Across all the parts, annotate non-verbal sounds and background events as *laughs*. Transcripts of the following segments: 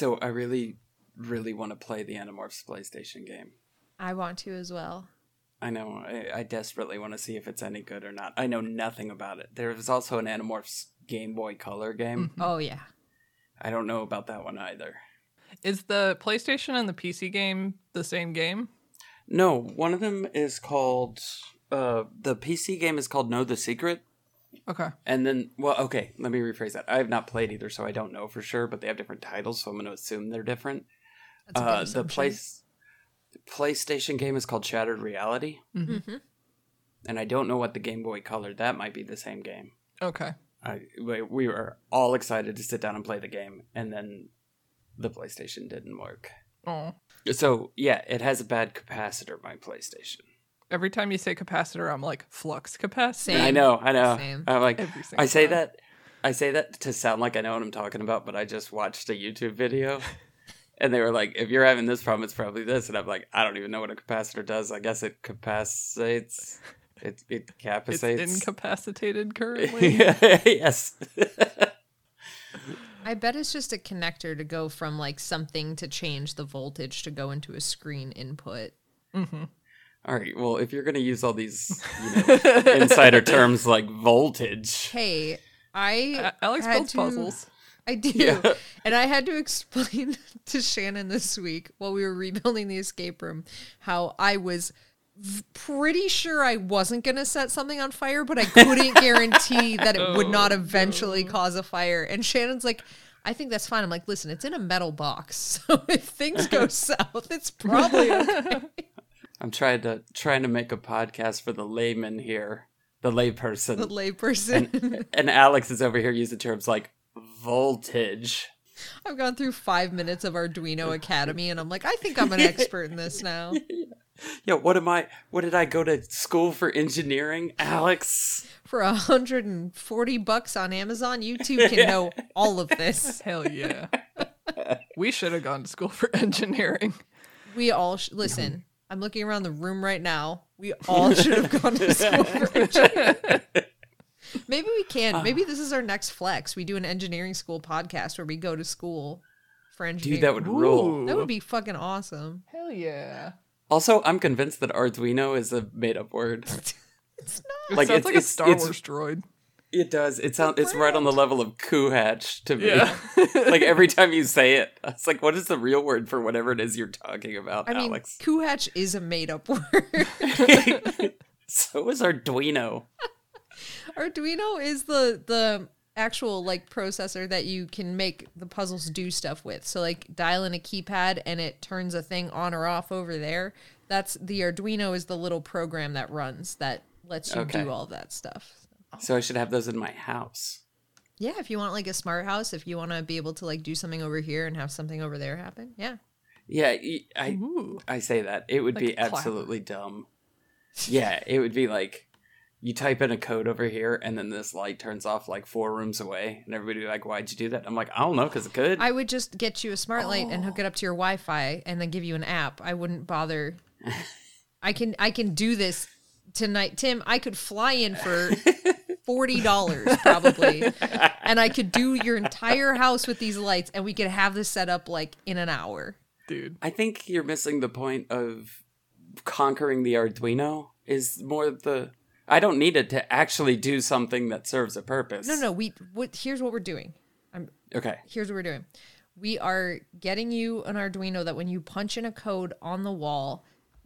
So I really, really want to play the Animorphs PlayStation game. I want to as well. I know. I, I desperately want to see if it's any good or not. I know nothing about it. There was also an Animorphs Game Boy Color game. Oh, yeah. I don't know about that one either. Is the PlayStation and the PC game the same game? No, one of them is called. Uh, the PC game is called Know the Secret. Okay. And then, well, okay, let me rephrase that. I have not played either, so I don't know for sure, but they have different titles, so I'm going to assume they're different. That's Uh, the place, PlayStation game is called Shattered Reality, Mm-hmm. and I don't know what the Game Boy Color. That might be the same game. Okay. I, we we were all excited to sit down and play the game, and then the PlayStation didn't work. Oh. So yeah, it has a bad capacitor. My PlayStation. Every time you say capacitor, I'm like flux capacitor. Same. I know, I know. Same. I'm like, I say time. that, I say that to sound like I know what I'm talking about, but I just watched a YouTube video, *laughs* and they were like, "If you're having this problem, it's probably this," and I'm like, "I don't even know what a capacitor does. I guess it capacitates. It it It's capacitates. incapacitated *laughs* currently. yes. *laughs* I bet it's just a connector to go from like something to change the voltage to go into a screen input. hmm All right. Well, if you're gonna use all these you know, *laughs* insider terms like voltage, Hey, I Alex had builds to- puzzles. I do. Yeah. *laughs* And I had to explain *laughs* to Shannon this week while we were rebuilding the escape room how I was v- pretty sure I wasn't going to set something on fire, but I couldn't guarantee that it would not eventually cause a fire. And Shannon's like, I think that's fine. I'm like, listen, it's in a metal box. So if things go south, it's probably okay. I'm trying to trying to make a podcast for the layman here, the layperson, The layperson. and, and Alex is over here using terms like voltage. I've gone through five minutes of Arduino *laughs* Academy and I'm like, I think I'm an expert in this now. *laughs* Yeah, what am I? What did I go to school for engineering, Alex? For 140 bucks on Amazon, you too can *laughs* know all of this. Hell yeah. we should have gone to school for engineering. We all sh- listen. I'm looking around the room right now. We all *laughs* should have gone to school for engineering. Maybe we can. Ah. Maybe this is our next flex. We do an engineering school podcast where we go to school for engineering. Dude, that would rule. That would be fucking awesome. Hell yeah. Also, I'm convinced that Arduino is a made-up word. *laughs* It's It Like, sounds it's- like a Star it's- Wars droid. It does. It sounds. It's right on the level of coohatch to me. Yeah. *laughs* like every *laughs* time you say it, it's like, what is the real word for whatever it is you're talking about, I mean, Alex? Kuhatch is a made up word. *laughs* so is Arduino. Arduino is the the actual like processor that you can make the puzzles do stuff with. So like dial in a keypad and it turns a thing on or off over there. That's the Arduino is the little program that runs that lets you Okay. do all that stuff. Oh. So I should have those in my house. Yeah, if you want like a smart house, if you want to be able to like do something over here and have something over there happen. Yeah. Yeah, I Ooh. I say that it would Like be absolutely dumb. Yeah, it would be like you type in a code over here, and then this light turns off like four rooms away, and everybody would be like, "Why'd you do that?" I'm like, "I don't know, because it could." I would just get you a smart light and hook it up to your Wi-Fi and then give you an app. I wouldn't bother. *laughs* I can I can do this tonight, Tim. I could fly in for *laughs* forty dollars probably, and I could do your entire house with these lights, and we could have this set up like in an hour. Dude. I think you're missing the point of conquering the Arduino. Is more the I don't need it to actually do something that serves a purpose. No, no. We what? Here's what we're doing. I'm Okay. Here's what we're doing. We are getting you an Arduino that when you punch in a code on the wall,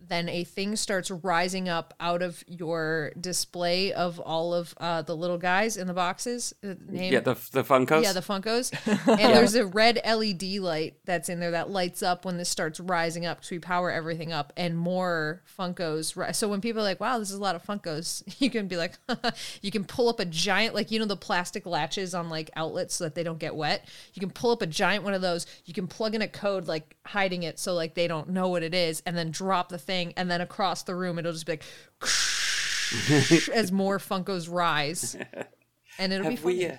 then a thing starts rising up out of your display of all of uh, the little guys in the boxes. Uh, name, Yeah, the the Funkos. yeah, the Funkos. *laughs* And there's a red LED light that's in there that lights up when this starts rising up because we power everything up and more Funkos. ri- So when people are like, wow, this is a lot of Funkos, *laughs* you can be like, *laughs* you can pull up a giant, like, you know, the plastic latches on like outlets so that they don't get wet. You can pull up a giant one of those. You can plug in a code, like hiding it so like they don't know what it is, and then drop the thing. And then across the room, it'll just be like, as more Funkos rise. *laughs* And it'll be have funny. we? Uh,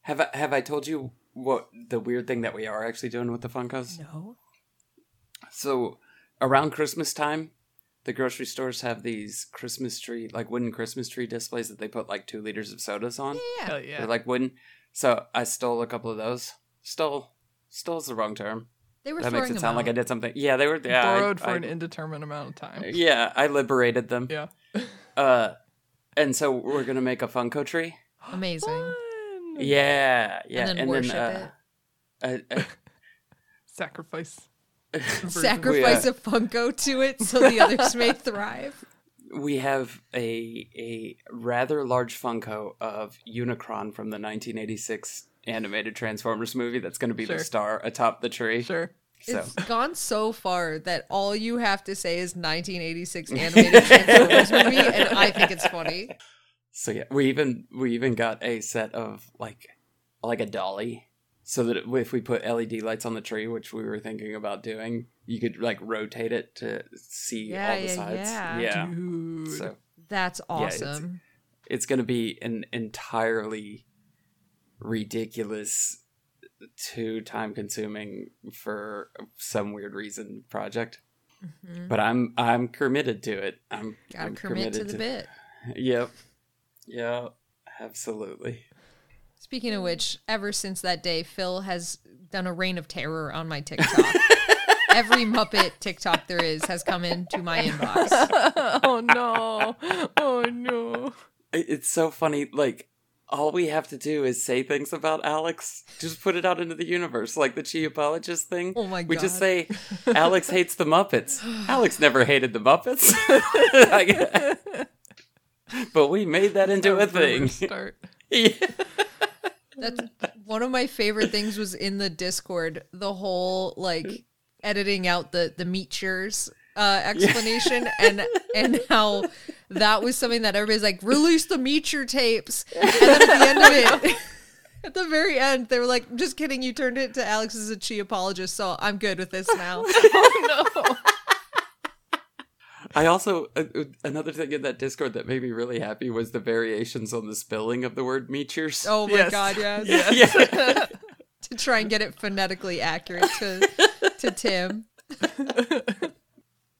have I, have I told you what the weird thing that we are actually doing with the Funkos? no. So around Christmas time, the grocery stores have these Christmas tree, like wooden Christmas tree displays that they put like two liters of sodas on. Yeah. Hell yeah. They're like wooden. So I stole a couple of those. Stole. Stole is the wrong term. They were That throwing makes it them sound like I did something. Yeah, they were. Yeah, I- Borrowed for I- an indeterminate amount of time. *laughs* Yeah, I liberated them. Yeah. *laughs* Uh, and so we're gonna make a Funko tree. Amazing. Fun. Yeah, yeah, and then worship uh, uh, *laughs* uh, Sacrifice. Sacrifice a Funko to it so the others may thrive. we have a a rather large Funko of Unicron from the 1986 animated Transformers movie. That's going to be Sure. the star atop the tree. Sure. So It's gone so far that all you have to say is 1986 *laughs* animated Transformers movie, and I think it's funny. so yeah, we even we even got a set of like like a dolly. So that if we put LED lights on the tree, which we were thinking about doing, you could like rotate it to see Yeah, all the yeah, sides. yeah. Dude. So That's Yeah, it's- awesome. it's going to be an entirely ridiculous too time consuming for some weird reason project mm-hmm. but i'm i'm committed to it i'm, Gotta I'm commit to committed the bit. yep yeah absolutely Speaking of which, ever since that day, Phil has done a reign of terror on my TikTok. *laughs* Every Muppet TikTok there is has come into my inbox. *laughs* oh no. Oh no. It's so funny like all we have to do is say things about Alex. Just put it out into the universe, like the Cheapologist thing. Oh my god! We just say Alex *laughs* hates the Muppets. Alex never hated the Muppets. *laughs* But we made that into a thing. Start. *laughs* Yeah. That's one of my favorite things was in the Discord, the whole like editing out the the meatures uh explanation and and how that was something that everybody's like release the meature tapes and then at the end of it *laughs* at the very end they were like just kidding you turned it to alex as a chi apologist so i'm good with this now *laughs* Oh no. I also uh, uh, another thing in that Discord that made me really happy was the variations on the spelling of the word meatures. oh my Yes. god *laughs* yes yeah. to try and get it phonetically accurate to to tim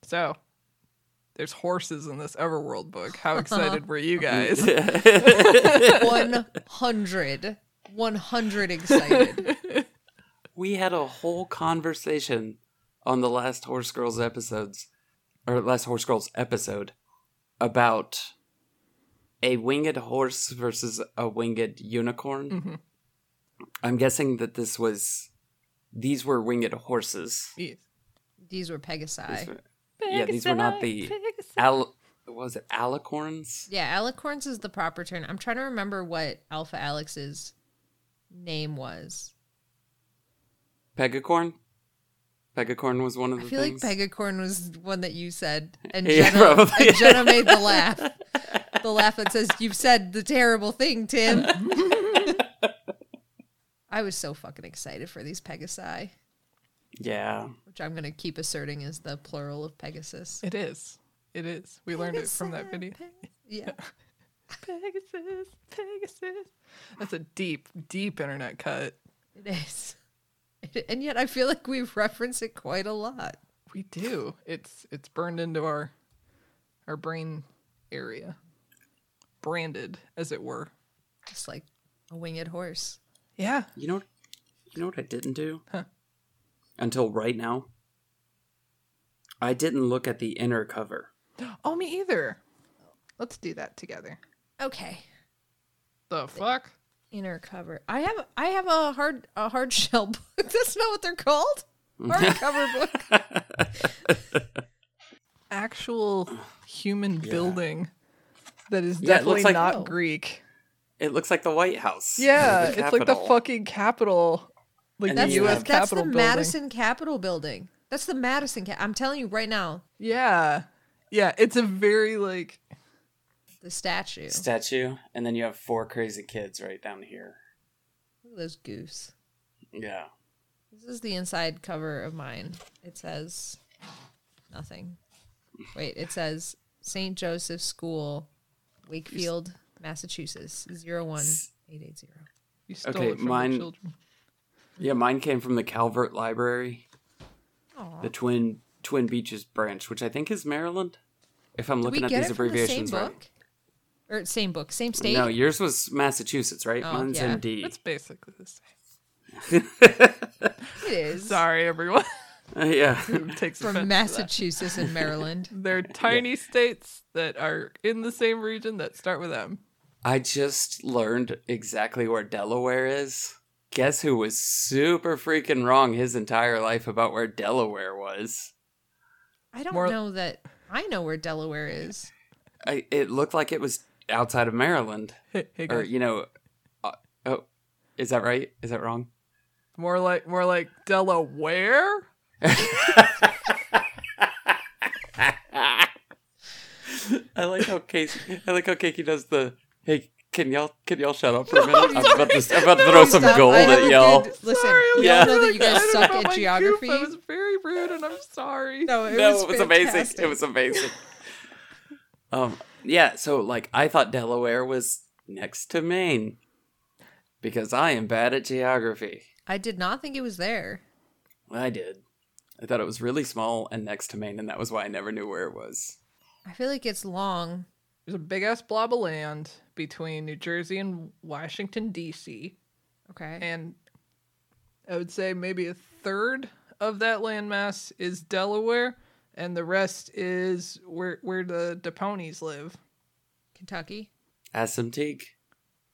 So, there's horses in this Everworld book. How *laughs* excited were you guys? 100 100 excited *laughs* we had a whole conversation on the last Horse Girls episodes, or last Horse Girls episode, about a winged horse versus a winged unicorn. Mhm. I'm guessing that this was, these were winged horses. Yes. these were pegasi Yeah, these were not the al. what Was it alicorns? Yeah, alicorns is the proper term. I'm trying to remember what Alpha Alex's name was. Pegacorn. Pegacorn was one of the I feel things. like Pegacorn was one that you said, and *laughs* Yeah, Jenna, probably. and Jenna made the laugh. The laugh that says, "You've said the terrible thing, Tim." *laughs* I was so fucking excited for these Pegasi, yeah. which I'm going to keep asserting is the plural of Pegasus. It is. It is. We learned it from that video. *laughs* Yeah. Pegasus, Pegasus. That's a deep, deep internet cut. It is. And yet I feel like we've referenced it quite a lot. We do. It's it's burned into our our brain area. Branded, as it were. Just like a winged horse. Yeah. You know, you know what I didn't do Huh. Until right now. I didn't look at the inner cover. Oh, me either. Let's do that together. Okay. The fuck? Inner cover. I have I have a hard a hard *laughs* shell book. That's not what they're called. Hardcover *laughs* book. actual human building that is Yeah, looks definitely like- not Oh. Greek. It looks like the White House. Yeah, *laughs* The it's like the fucking Capitol, like And the then That's, you U.S. have- that's the building. Madison Capitol building. That's the Madison. Ca- I'm telling you right now, Yeah, yeah, it's a very like the statue. statue, and then you have four crazy kids right down here. Look at those goose. Yeah. This is the inside cover of mine. It says nothing. Wait, it says St. Joseph School, Wakefield, Massachusetts, 01880. you stole Okay, it from mine- the children. Yeah, mine came from the Calvert Library, Aw. the Twin Twin Beaches branch, which I think is Maryland. If I'm Did looking we at these it from the same abbreviations right. book? Or same book, same state? No, yours was Massachusetts, right? Oh, Mine's yeah. MD. It's basically the same. *laughs* it is. Sorry, everyone. Uh, yeah. *laughs* who takes From offense to that. Massachusetts and Maryland. *laughs* They're tiny states that are in the same region that start with M. I just learned exactly where Delaware is. Guess who was super freaking wrong his entire life about where Delaware was? I don't More- know that I know where Delaware is. I, it looked like it was outside of Maryland. Hey, hey Or, you know, uh, oh, is that right? Is that wrong? more like more like Delaware. *laughs* *laughs* I like how Kaycie. I like how Kaycie does the. Hey, can y'all can y'all shut up for a minute? I'm about to, I'm about to throw some Stop. gold at y'all. good- listen, Sorry, I we Yeah. all know that you guys suck about at geography. Goof. I was very rude, and I'm sorry. no, it no, was, it was amazing. fantastic. It was amazing. um, yeah. So, like, I thought Delaware was next to Maine because I am bad at geography. I did not think it was there. I did. I thought it was really small and next to Maine, and that was why I never knew where it was. I feel like it's long. There's a big ass blob of land between New Jersey and Washington D.C. Okay. and I would say maybe a third of that landmass is Delaware, and the rest is where where the Deponis live. Kentucky. Assateague.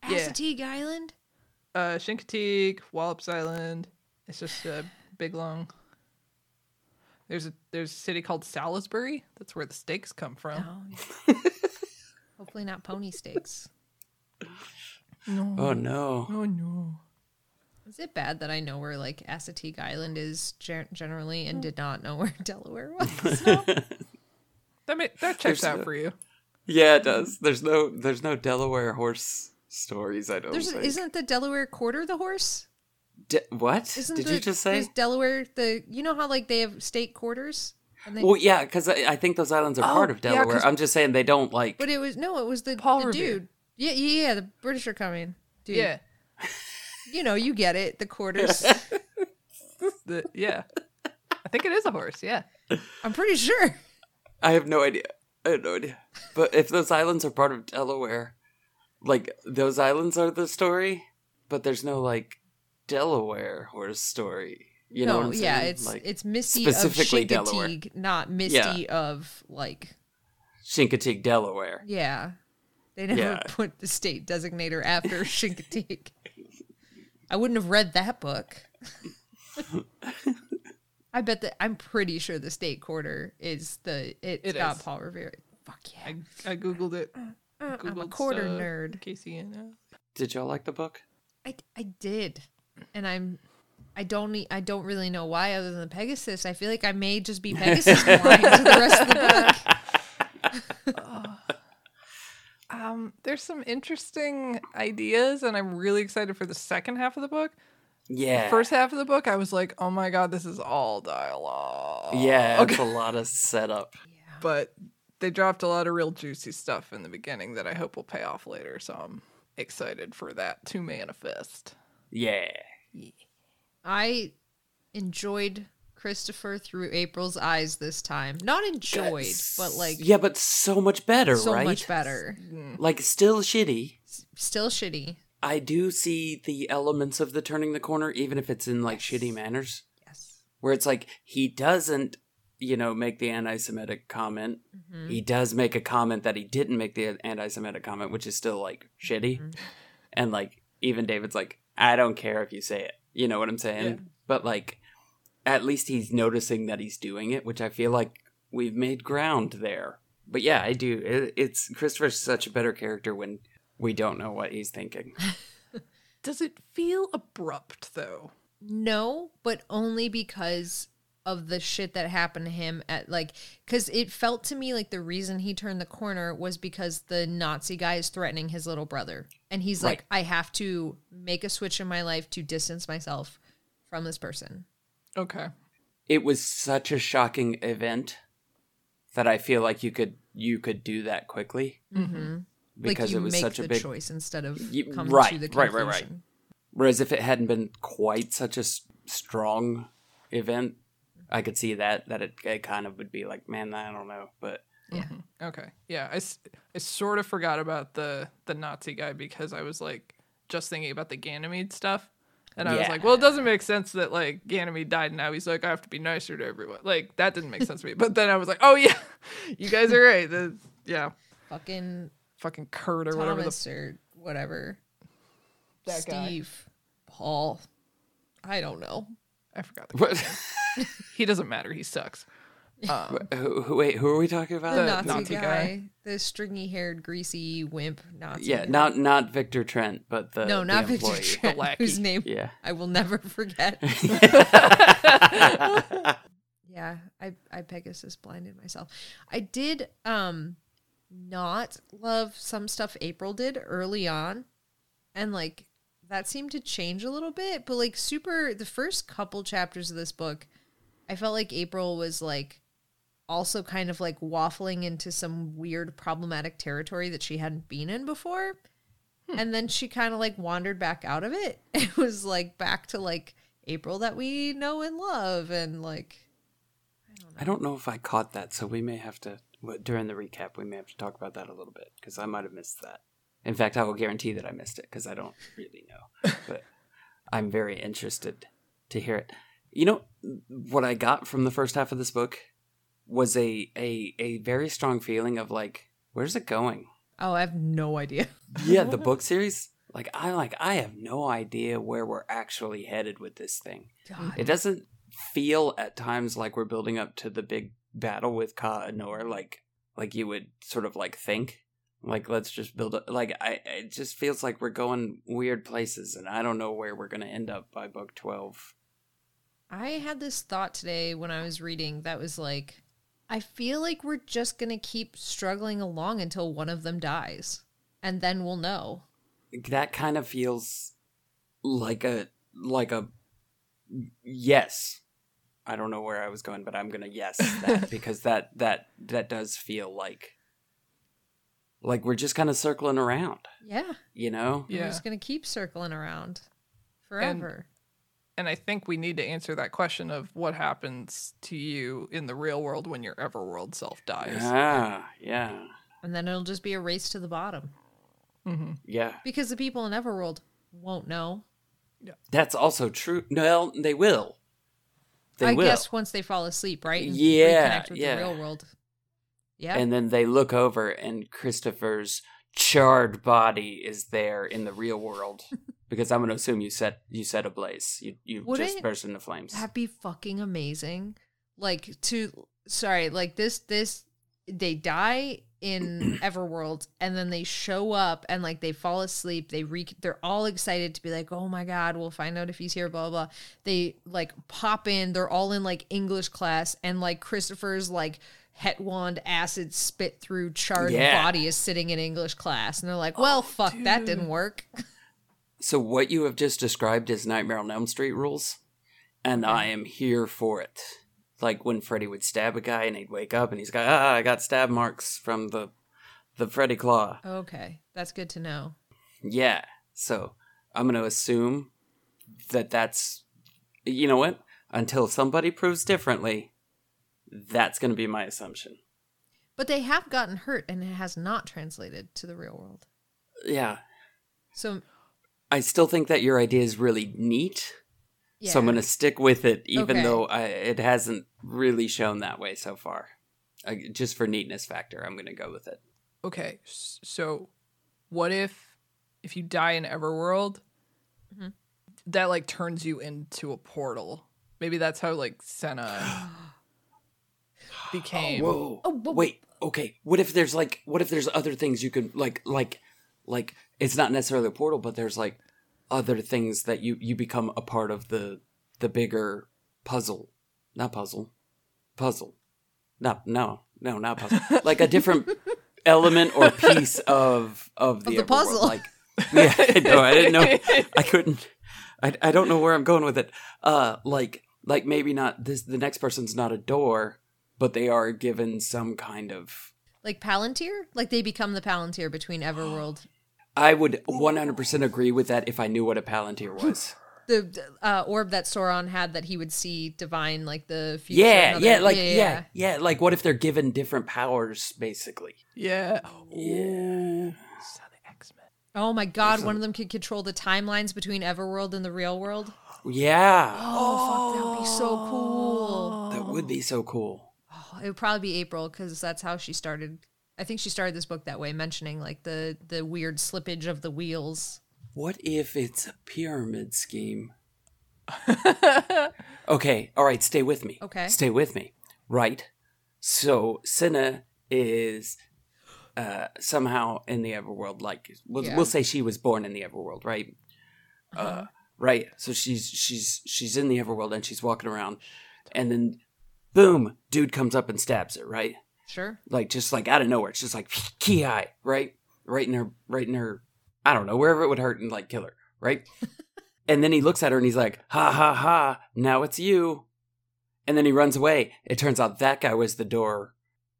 Yeah. Assateague Island? Uh, Chincoteague, Wallops Island. It's just a big long. There's a there's a city called Salisbury. That's where the steaks come from. No. *laughs* Hopefully not pony steaks. No. Oh no. Oh no. Is it bad that I know where like Assateague Island is gen- generally and did not know where *laughs* Delaware was? *laughs* That may, that checks There's out no- for you. Yeah, it does. There's no there's no Delaware horse stories. I don't There's think. isn't the Delaware Quarter the horse? De- what Isn't did the, you just say? is Delaware the you know how like they have state quarters? And they, Well, yeah, because I, I think those islands are Oh, part of yeah, I'm just saying they don't like. but it was no, it was the, Paul the Revere. dude. Yeah, yeah, yeah. The British are coming. Dude, Yeah. *laughs* you know, you get it. The quarters. *laughs* The, yeah. I think it is a horse. Yeah. I'm pretty sure. I have no idea. I have no idea. But if those islands are part of Delaware, like those islands are the story, but there's no like Delaware horse story. You know no, what I'm saying? yeah, it's like it's Misty specifically of Delaware. Chincoteague, not Misty of like Chincoteague, Delaware. yeah. They never Yeah. *laughs* put the state designator after *laughs* Chincoteague. I wouldn't have read that book. *laughs* I bet that I'm pretty sure the state quarter is the it's It got is. Paul Revere. Fuck yeah. I, I googled it. Uh, I'm a quarter stuff, nerd. Kaycie and uh, Did y'all like the book? I, I did, and I'm I don't need, I don't really know why other than the Pegasus. I feel like I may just be Pegasus blind to the rest of the book. Um, there's some interesting ideas, and I'm really excited for the second half of the book. Yeah. First half of the book, I was like, "Oh my god, this is all dialogue." Yeah, Okay. it's a lot of setup. but they dropped a lot of real juicy stuff in the beginning that I hope will pay off later. So I'm excited for that to manifest. Yeah. I enjoyed Christopher through April's eyes this time. Not enjoyed, but like Yeah, but so much better, so right? much better. Like still shitty. Still shitty. I do see the elements of the turning the corner, even if it's in like shitty manners. Yes. Where it's like he doesn't, you know, make the anti-Semitic comment. Mm-hmm. He does make a comment that he didn't make the anti-Semitic comment, which is still like shitty. Mm-hmm. And like even David's like, I don't care if you say it. You know what I'm saying? Yeah. But like, at least he's noticing that he's doing it, which I feel like we've made ground there. But yeah, I do. It, it's Christopher's such a better character when we don't know what he's thinking. *laughs* Does it feel abrupt though? No, but only because of the shit that happened to him at like cuz it felt to me like the reason he turned the corner was because the Nazi guy is threatening his little brother and he's like I have to make a switch in my life to distance myself from this person. Okay. it was such a shocking event that I feel like you could you could do that quickly Mhm. because like you it was make such the a big. choice instead of Ye- coming right, to the right, conclusion. right, right. Whereas if it hadn't been quite such a s- strong event, I could see that that it, it kind of would be like, man, I don't know, but Mhm. Okay. Yeah, I, I sort of forgot about the the Nazi guy because I was like just thinking about the Ganymede stuff. And I was like, well, it doesn't make sense that like Ganymede died and now he's like, I have to be nicer to everyone. Like that didn't make sense to me. But then I was like, oh yeah, *laughs* you guys are right. The, yeah, Fucking fucking Kurt or whatever the Thomas or whatever. that guy. Steve, Paul. I don't know. I forgot. The, what? *laughs* he doesn't matter. He sucks. Um, who, who, wait, who are we talking about? The The Nazi, Nazi guy, guy. the stringy-haired, greasy wimp Nazi. yeah, guy. not not Victor Trent, but the no, the not Victor employee. Trent, lackey. whose name Yeah. I will never forget. *laughs* *laughs* yeah, I I Pegasus blinded myself. I did um not love some stuff April did early on, and like that seemed to change a little bit. But like super, the first couple chapters of this book, I felt like April was like also kind of like waffling into some weird problematic territory that she hadn't been in before. Hmm. And then she kind of like wandered back out of it. *laughs* It was like back to like April that we know and love and like I don't know if I caught that, so we may have to during the recap. We may have to talk about that a little bit because I might have missed that. In fact, I will guarantee that I missed it because I don't really know, *laughs* but I'm very interested to hear it. You know what I got from the first half of this book was a a a very strong feeling of like, where's it going? oh, I have no idea. *laughs* Yeah, the book series. Like I like I have no idea where we're actually headed with this thing. God. It doesn't feel at times like we're building up to the big battle with Ka and like like you would sort of like think. Like let's just build up. Like I, it just feels like we're going weird places, and I don't know where we're gonna end up by book twelve. I had this thought today when I was reading that was like, I feel like we're just going to keep struggling along until one of them dies. And then we'll know. That kind of feels like a like a yes. I don't know where I was going, but I'm gonna yes that *laughs* because that that that does feel like like we're just kind of circling around, Yeah. you know? We're yeah. just going to keep circling around forever. And I think we need to answer that question of what happens to you in the real world when your Everworld self dies. Ah, yeah, And, then it'll just be a race to the bottom Mm-hmm. yeah. because the people in Everworld won't know. That's also true. No, they will. They I will. guess once they fall asleep, right? And Yeah, reconnect with yeah. the real world. Yeah. And then they look over, and Christopher's charred body is there in the real world. *laughs* because I'm going to assume you set you set ablaze. You you Wouldn't just burst into flames. That'd be fucking amazing. Like to sorry, like this this they die in *clears throat* Everworld and then they show up and like they fall asleep. They re they're all excited to be like, "Oh my god, we'll find out if he's here blah blah." blah. They like pop in, they're all in like English class and like Christopher's like het wand acid spit through charred Yeah. body is sitting in English class and they're like, "Well, fuck, that didn't work." *laughs* So what you have just described is Nightmare on Elm Street rules, and I am here for it. Like when Freddy would stab a guy and he'd wake up and he's got ah, I got stab marks from the the Freddy claw. Okay, that's good to know. Yeah. So I'm going to assume that that's you know what? Until somebody proves differently, that's going to be my assumption. But they have gotten hurt and it has not translated to the real world. Yeah. So I still think that your idea is really neat. yeah. So I'm going to stick with it, even Okay. though I, it hasn't really shown that way so far. Uh, just for neatness factor, I'm going to go with it. Okay, so what if if you die in Everworld, Mhm. that like turns you into a portal? Maybe that's how like Senna. *gasps* became. Whoa. Oh, but- Wait. Okay. What if there's like what if there's other things you could like like like it's not necessarily a portal, but there's like other things that you you become a part of the the bigger puzzle. Not puzzle. Puzzle. No, no, no, not puzzle. *laughs* like a different element or piece of of the, the overworld. puzzle. Like yeah, *laughs* I know. I didn't know. I couldn't. I, I don't know where I'm going with it. Uh, like like maybe not this. The next person's not a door, but they are given some kind of. Like Palantir? Like they become the Palantir between Everworld. I would 100% agree with that if I knew what a palantir was. The uh, orb that Sauron had that he would see divine, like the future. yeah, another- yeah, like yeah, yeah, Like what if they're given different powers, basically? Yeah. Yeah. So the X Men. Oh my god, one of them could control the timelines between Everworld and the real world. Yeah. Oh, fuck, that would be so cool. That would be so cool. *sighs* It would probably be April because that's how she started. I think she started this book that way, mentioning like the the weird slippage of the wheels. What if it's a pyramid scheme? *laughs* okay, all right, stay with me. Okay. Stay with me. Right. So Senna is uh somehow in the Everworld, like we'll, Yeah. we'll say she was born in the Everworld, right? Uh right. So she's she's she's in the Everworld and she's walking around and then boom, dude comes up and stabs her, right? Sure. like just like out of nowhere. It's just like *sniffs* key eye, right? Right in her, right in her. I don't know wherever it would hurt and like kill her, right? *laughs* and then he looks at her and he's like, "Ha ha ha! Now it's you." And then he runs away. It turns out that guy was the door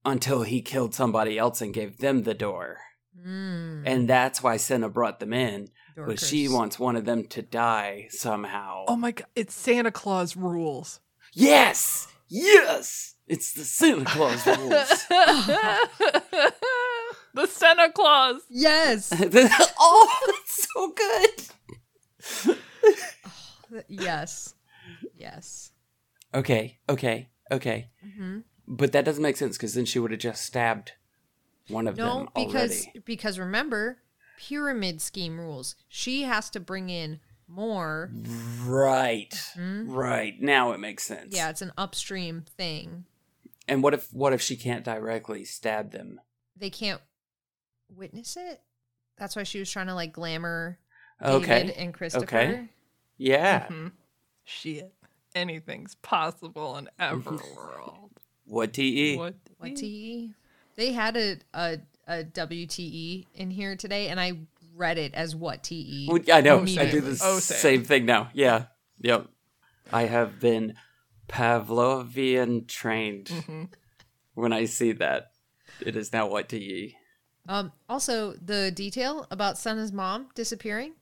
until he killed somebody else and gave them the door, Mm, and that's why Senna brought them in. door But she wants one of them to die somehow. Oh my god! It's Santa Claus rules. yes, yes, it's the Santa Claus rules. *laughs* *laughs* the Santa Claus. Yes. *laughs* oh, that's so good. *sighs* yes. Yes. Okay, okay, okay. hmm But that doesn't make sense because then she would have just stabbed one of No, them because already. because remember, pyramid scheme rules. She has to bring in more. Right, Mhm. right. Now it makes sense. Yeah, it's an upstream thing. And what if what if she can't directly stab them? They can't witness it. That's why she was trying to like glamour Okay. David and Christopher. Okay. Yeah. Mhm. Shit. Anything's possible in Everworld. What te? what? What TE? They had a, a a WTE in here today, and I read it as what TE. Well, I know. I do Immediately. the Oh, same. same. thing now. Yeah. Yep. I have been Pavlovian trained. Mm-hmm. When I see that, it is now what te. Um, also, the detail about Senna's mom disappearing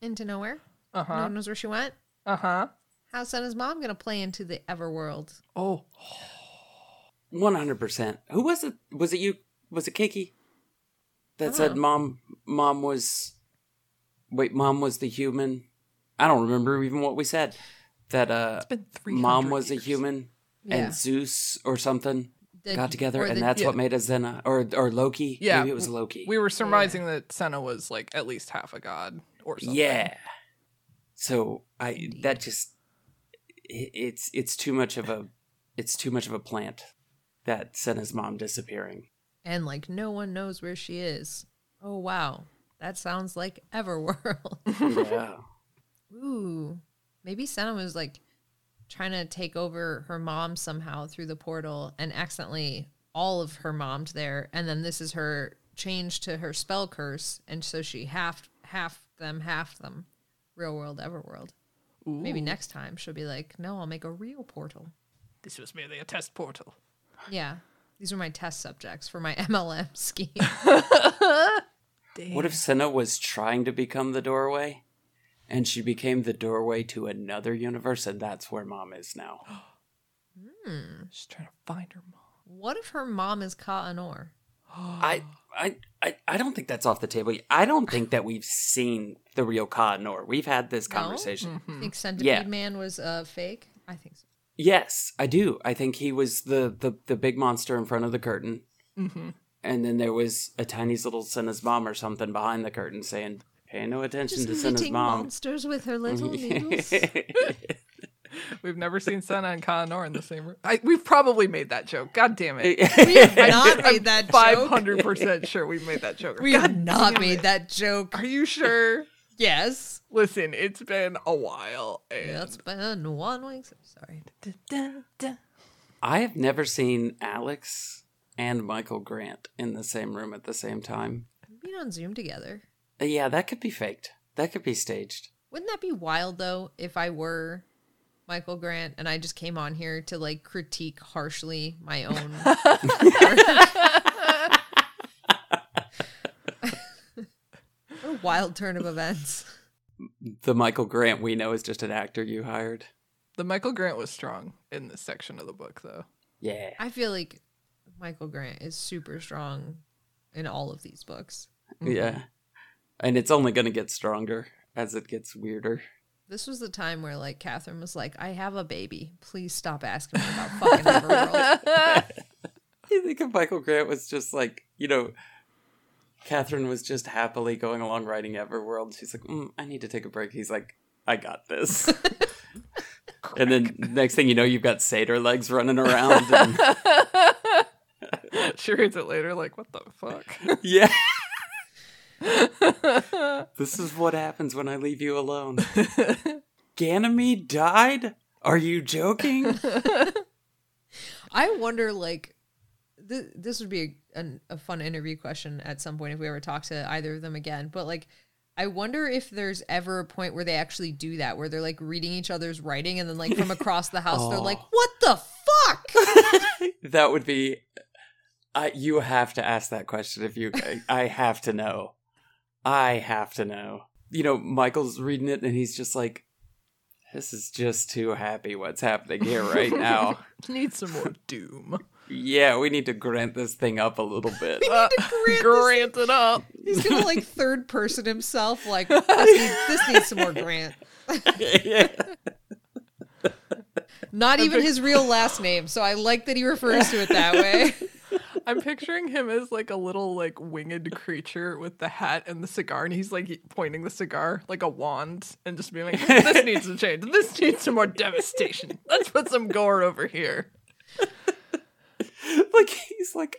into nowhere. Uh-huh. No one knows where she went. Uh huh. How's Senna's mom gonna play into the Everworld? Oh. One hundred percent. Who was it? Was it you? Was it Kiki? That said, Oh. mom. Mom was. Wait, mom was the human. I don't remember even what we said. That uh, It's been three. mom was a human, Yeah. and Zeus or something The- got together, and the- that's yeah. what made us Zena or or Loki. Yeah, maybe it was Loki. We were surmising that Senna was like at least half a god or something. Yeah. So I that just it, it's it's too much of a it's too much of a plant that Senna's mom disappearing. And like no one knows where she is. Oh wow, that sounds like Everworld. *laughs* yeah. Ooh, maybe Senna was like trying to take over her mom somehow through the portal and accidentally all of her mom's there, and then this is her change to her spell curse, and so she half half them, half them. Real world, Everworld. Maybe next time she'll be like, "No, I'll make a real portal." This was merely a test portal. Yeah, these are my test subjects for my *laughs* MLM scheme. Damn. What if Senna was trying to become the doorway and she became the doorway to another universe and that's where mom is now? *gasps* hmm. She's trying to find her mom? what if her mom is Ka Anor? *gasps* I, I I I don't think that's off the table. I don't think that we've seen the real Ka Anor. We've had this No? conversation. Hmm. Think Centipede Yeah. Man was uh, fake? I think so. Yes, I do. I think he was the the, the big monster in front of the curtain. Mm-hmm. And then there was a tiny little Senna's mom or something behind the curtain saying, Pay no attention Just to Senna's knitting mom. monsters with her little *laughs* needles. *laughs* We've never seen Senna and Ka Anor in the same room. I, we've probably made that joke. God damn it. *laughs* We have not made that Five joke. hundred percent sure we've made that joke. We have not made that joke. Are you sure? Yes. Listen, it's been a while. And It's been one week. Sorry. I have never seen Alex and Michael Grant in the same room at the same time. Being on Zoom together. Uh, Yeah, that could be faked. That could be staged. Wouldn't that be wild though if I were Michael Grant and I just came on here to like critique harshly my own *laughs* *laughs* What a wild turn of events. The Michael Grant we know is just an actor you hired. the Michael Grant was strong in this section of the book, though. Yeah. I feel like Michael Grant is super strong in all of these books. Mm-hmm. Yeah. And it's only going to get stronger as it gets weirder. This was the time where like Catherine was like, I have a baby. Please stop asking me about fucking Everworld. *laughs* *laughs* You think if Michael Grant was just like, you know, Catherine was just happily going along writing Everworld. She's like, mm, I need to take a break. He's like, I got this. *laughs* and then next thing you know, you've got satyr legs running around. And, she reads it later, like, what the fuck? *laughs* yeah. *laughs* this is what happens when I leave you alone. Ganymede died? Are you joking? I wonder, like, th- this would be a, an, a fun interview question at some point if we ever talk to either of them again. But like, I wonder if there's ever a point where they actually do that, where they're like reading each other's writing, and then like from across the house, they're Oh. like, "What the fuck?" *laughs* that would be. I you have to ask that question if you. I have to know. I have to know. You know, Michael's reading it and he's just like, "This is just too happy. What's happening here right now?" *laughs* Need some more doom. Yeah, we need to grant this thing up a little bit. Uh, grant grant it up. He's gonna *laughs* like third person himself, like this needs, this needs some more Grant. yeah. Not even his real last name, so I like that he refers to it that way. *laughs* I'm picturing him as like a little like winged creature with the hat and the cigar, and he's like pointing the cigar like a wand and just being like, "This needs to change. This needs some more devastation. Let's put some gore over here." *laughs* like he's like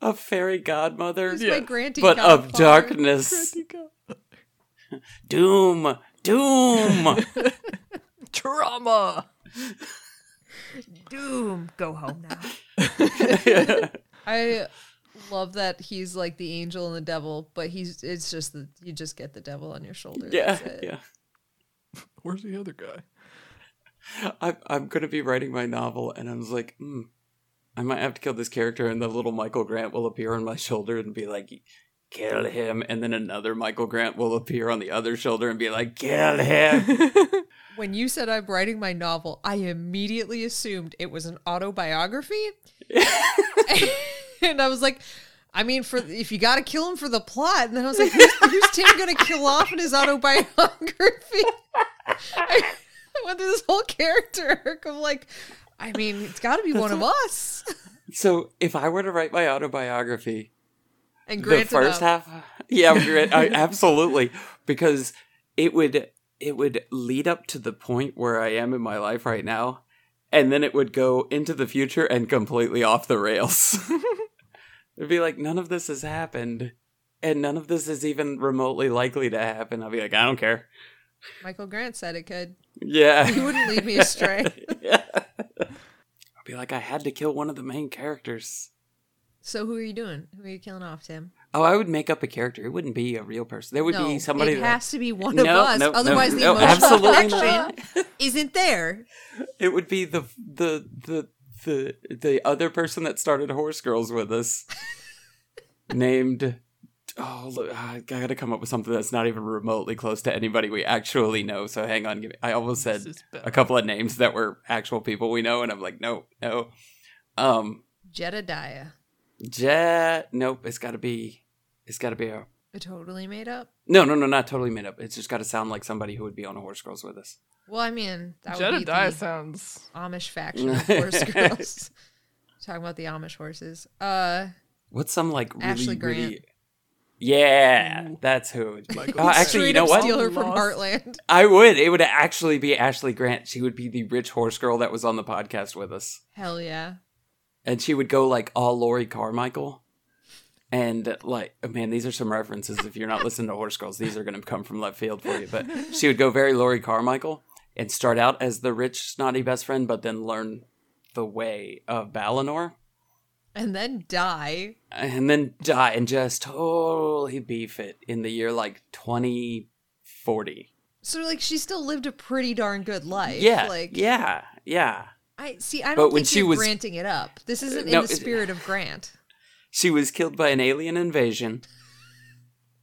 a fairy godmother, He's Yeah. my Granty but of darkness. *laughs* Doom, doom. *laughs* Trauma. Doom, go home now. I love that he's like the angel and the devil, but he's it's just the you just get the devil on your shoulder. yeah, yeah. Where's the other guy? I'm I'm gonna be writing my novel, and I was like, hmm, I might have to kill this character, and the little Michael Grant will appear on my shoulder and be like, kill him, and then another Michael Grant will appear on the other shoulder and be like, kill him. *laughs* *laughs* When you said I'm writing my novel, I immediately assumed it was an autobiography. *laughs* and I was like, I mean, for if you got to kill him for the plot, and then I was like, who's, who's Tim going to kill off in his autobiography? I went through this whole character arc of like, I mean, it's got to be one of us. so if I were to write my autobiography, And the first half, yeah, Grant, I, absolutely, because it would it would lead up to the point where I am in my life right now, and then it would go into the future and completely off the rails. *laughs* It'd be like none of this has happened, and none of this is even remotely likely to happen. I'll be like, I don't care. Michael Grant said it could. Yeah, He wouldn't lead me *laughs* astray. yeah. Be like, I had to kill one of the main characters. So who are you doing? Who are you killing off, Tim? Oh, I would make up a character. It wouldn't be a real person. There would no, be somebody. It that- has to be one of No, us. no, Otherwise, the emotional connection isn't there. It would be the the the the the other person that started Horse Girls with us, *laughs* named. Oh, look, I gotta come up with something that's not even remotely close to anybody we actually know. So hang on, give me, I almost said This is bad. a couple of names that were actual people we know, and I'm like, no, no. Um, Jedediah. Jet. Nope. It's got to be. It's got to be a. It totally made up. No, no, no, not totally made up. It's just got to sound like somebody who would be on a Horse Girls with us. Well, I mean, that would be Jedediah the sounds. Amish faction *laughs* of horse girls. *laughs* Talking about the Amish horses. Uh, What's some like really Ashley Grant. really Yeah, Ooh. that's who. Michael Oh, actually, you know up what? Steal her from Lost. Heartland. I would. It would actually be Ashley Grant. She would be the rich horse girl that was on the podcast with us. Hell yeah. and she would go like all Lori Carmichael. And like, oh, man, these are some references. If you're not listening to Horse Girls, these are going to come from left field for you. But she would go very Lori Carmichael and start out as the rich, snotty best friend, but then learn the way of Balinor And then die. and then die and just totally beef it in the year like 2040. So like she still lived a pretty darn good life. Yeah. Like yeah. Yeah. I see I don't when think she was- granting it up. This isn't uh, no, in the spirit of Grant. She was killed by an alien invasion.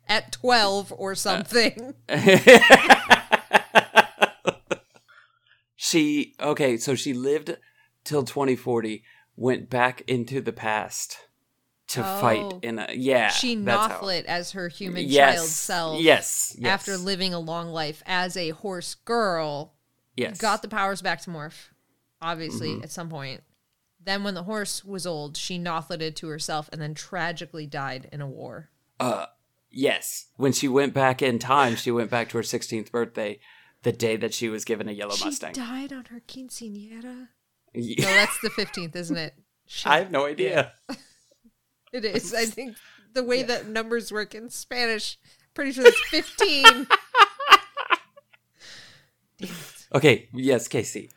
At twelve or something. Uh, *laughs* she okay, so she lived till 2040, went back into the past to fight Oh. in a yeah. she Nothlit as her human yes, child self. Yes, yes. After living a long life as a horse girl, yes. got the powers back to morph, obviously, Mm-hmm. at some point. Then when the horse was old, she Nothlited to herself and then tragically died in a war. uh yes. When she went back in time, she went back to her 16th birthday, the day that she was given a yellow mustang. she Mustang. died on her quinceanera. No, Yeah. that's the fifteenth, isn't it? Shit. I have no idea. *laughs* It is. I *laughs* think the way that numbers work in Spanish, pretty sure that's 15. *laughs* Okay, yes, Kaycie.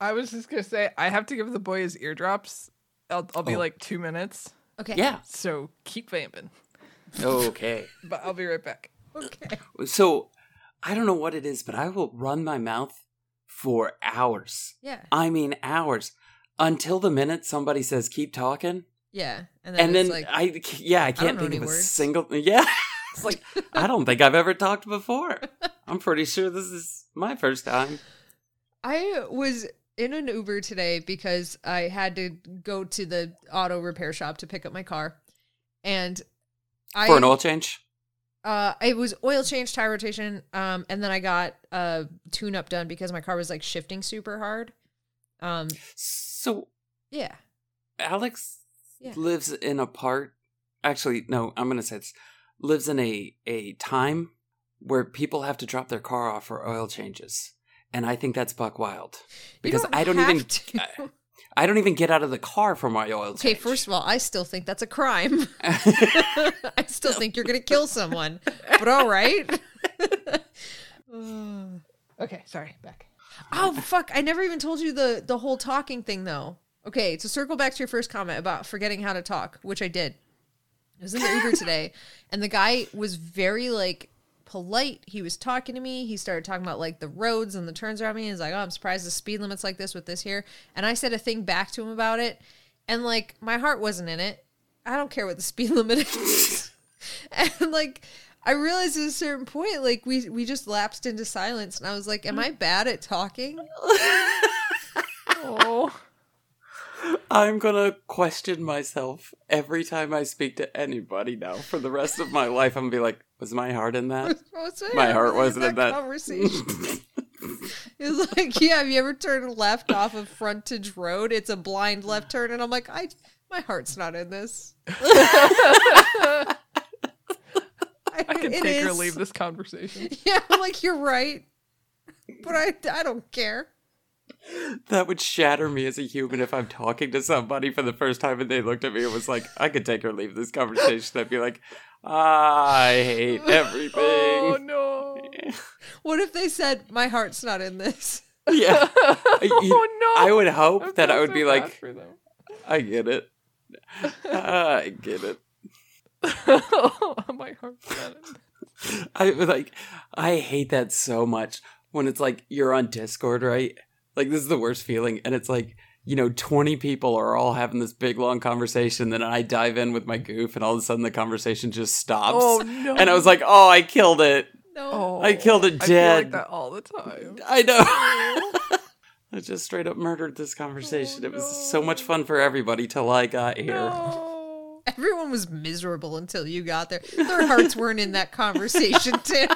I was just gonna say I have to give the boy his eardrops. I'll I'll be Oh. like two minutes. Okay. Yeah. So keep vamping. Okay. But I'll be right back. Okay. So I don't know what it is, but I will run my mouth for hours. Yeah. I mean hours until the minute somebody says keep talking, Yeah. And then, and then like, I yeah I can't know think of a words. single yeah. *laughs* It's like *laughs* I don't think I've ever talked before. I'm pretty sure this is my first time. I was in an Uber today because I had to go to the auto repair shop to pick up my car. And I For an oil change? Uh it was oil change, tire rotation, um, and then I got a tune up done because my car was like shifting super hard. Um So yeah. Alex Yeah. lives in a part actually no, I'm gonna say this. Lives in a a time where people have to drop their car off for oil changes. And I think that's buck wild. Because don't I don't even. I, I don't even get out of the car for my oil Okay, change. first of all, I still think that's a crime. *laughs* *laughs* I still think you're gonna kill someone. But all right. *sighs* Okay, sorry, back. Oh fuck! I never even told you the the whole talking thing though. Okay, to circle back to your first comment about forgetting how to talk, which I did. I was in the Uber *laughs* today, and the guy was very like polite. He was talking to me. He started talking about like the roads and the turns around me. He's like, "Oh, I'm surprised the speed limit's like this with this here." And I said a thing back to him about it, and like my heart wasn't in it. I don't care what the *laughs* speed limit is, *laughs* and like. I realized at a certain point, like we we just lapsed into silence, and I was like, "Am I bad at talking?" *laughs* Oh, I'm gonna question myself every time I speak to anybody now for the rest of my life. I'm gonna be like, was my heart in that? What's My that? heart wasn't in that. conversation. *laughs* It's like, yeah, have you ever turned left off of Frontage Road? It's a blind left turn, and I'm like, I, my heart's not in this. *laughs* I can It take or leave this conversation. *laughs* Yeah, I'm like, you're right, but I, I don't care. That would shatter me as a human if I'm talking to somebody for the first time and they looked at me and was like, I could take or leave this conversation. I'd be like, I hate *laughs* everything. Oh no! What if they said, my heart's not in this? *laughs* Yeah. *laughs* oh no! I would hope I that I would so be like. I get it. I get it. my heart's not in I like I hate that so much when it's like you're on Discord, right? Like this is the worst feeling and it's like, you know, 20 people are all having this big long conversation then I dive in with my goof and all of a sudden the conversation just stops. Oh no! And I was like, "Oh, I killed it. No. I killed it dead. I feel like that all the time. I know. *laughs* I just straight up murdered this conversation. Oh, it was so much fun for everybody till I got here. No. Everyone was miserable until you got there. Their hearts weren't in that conversation, Tim. *laughs* *laughs*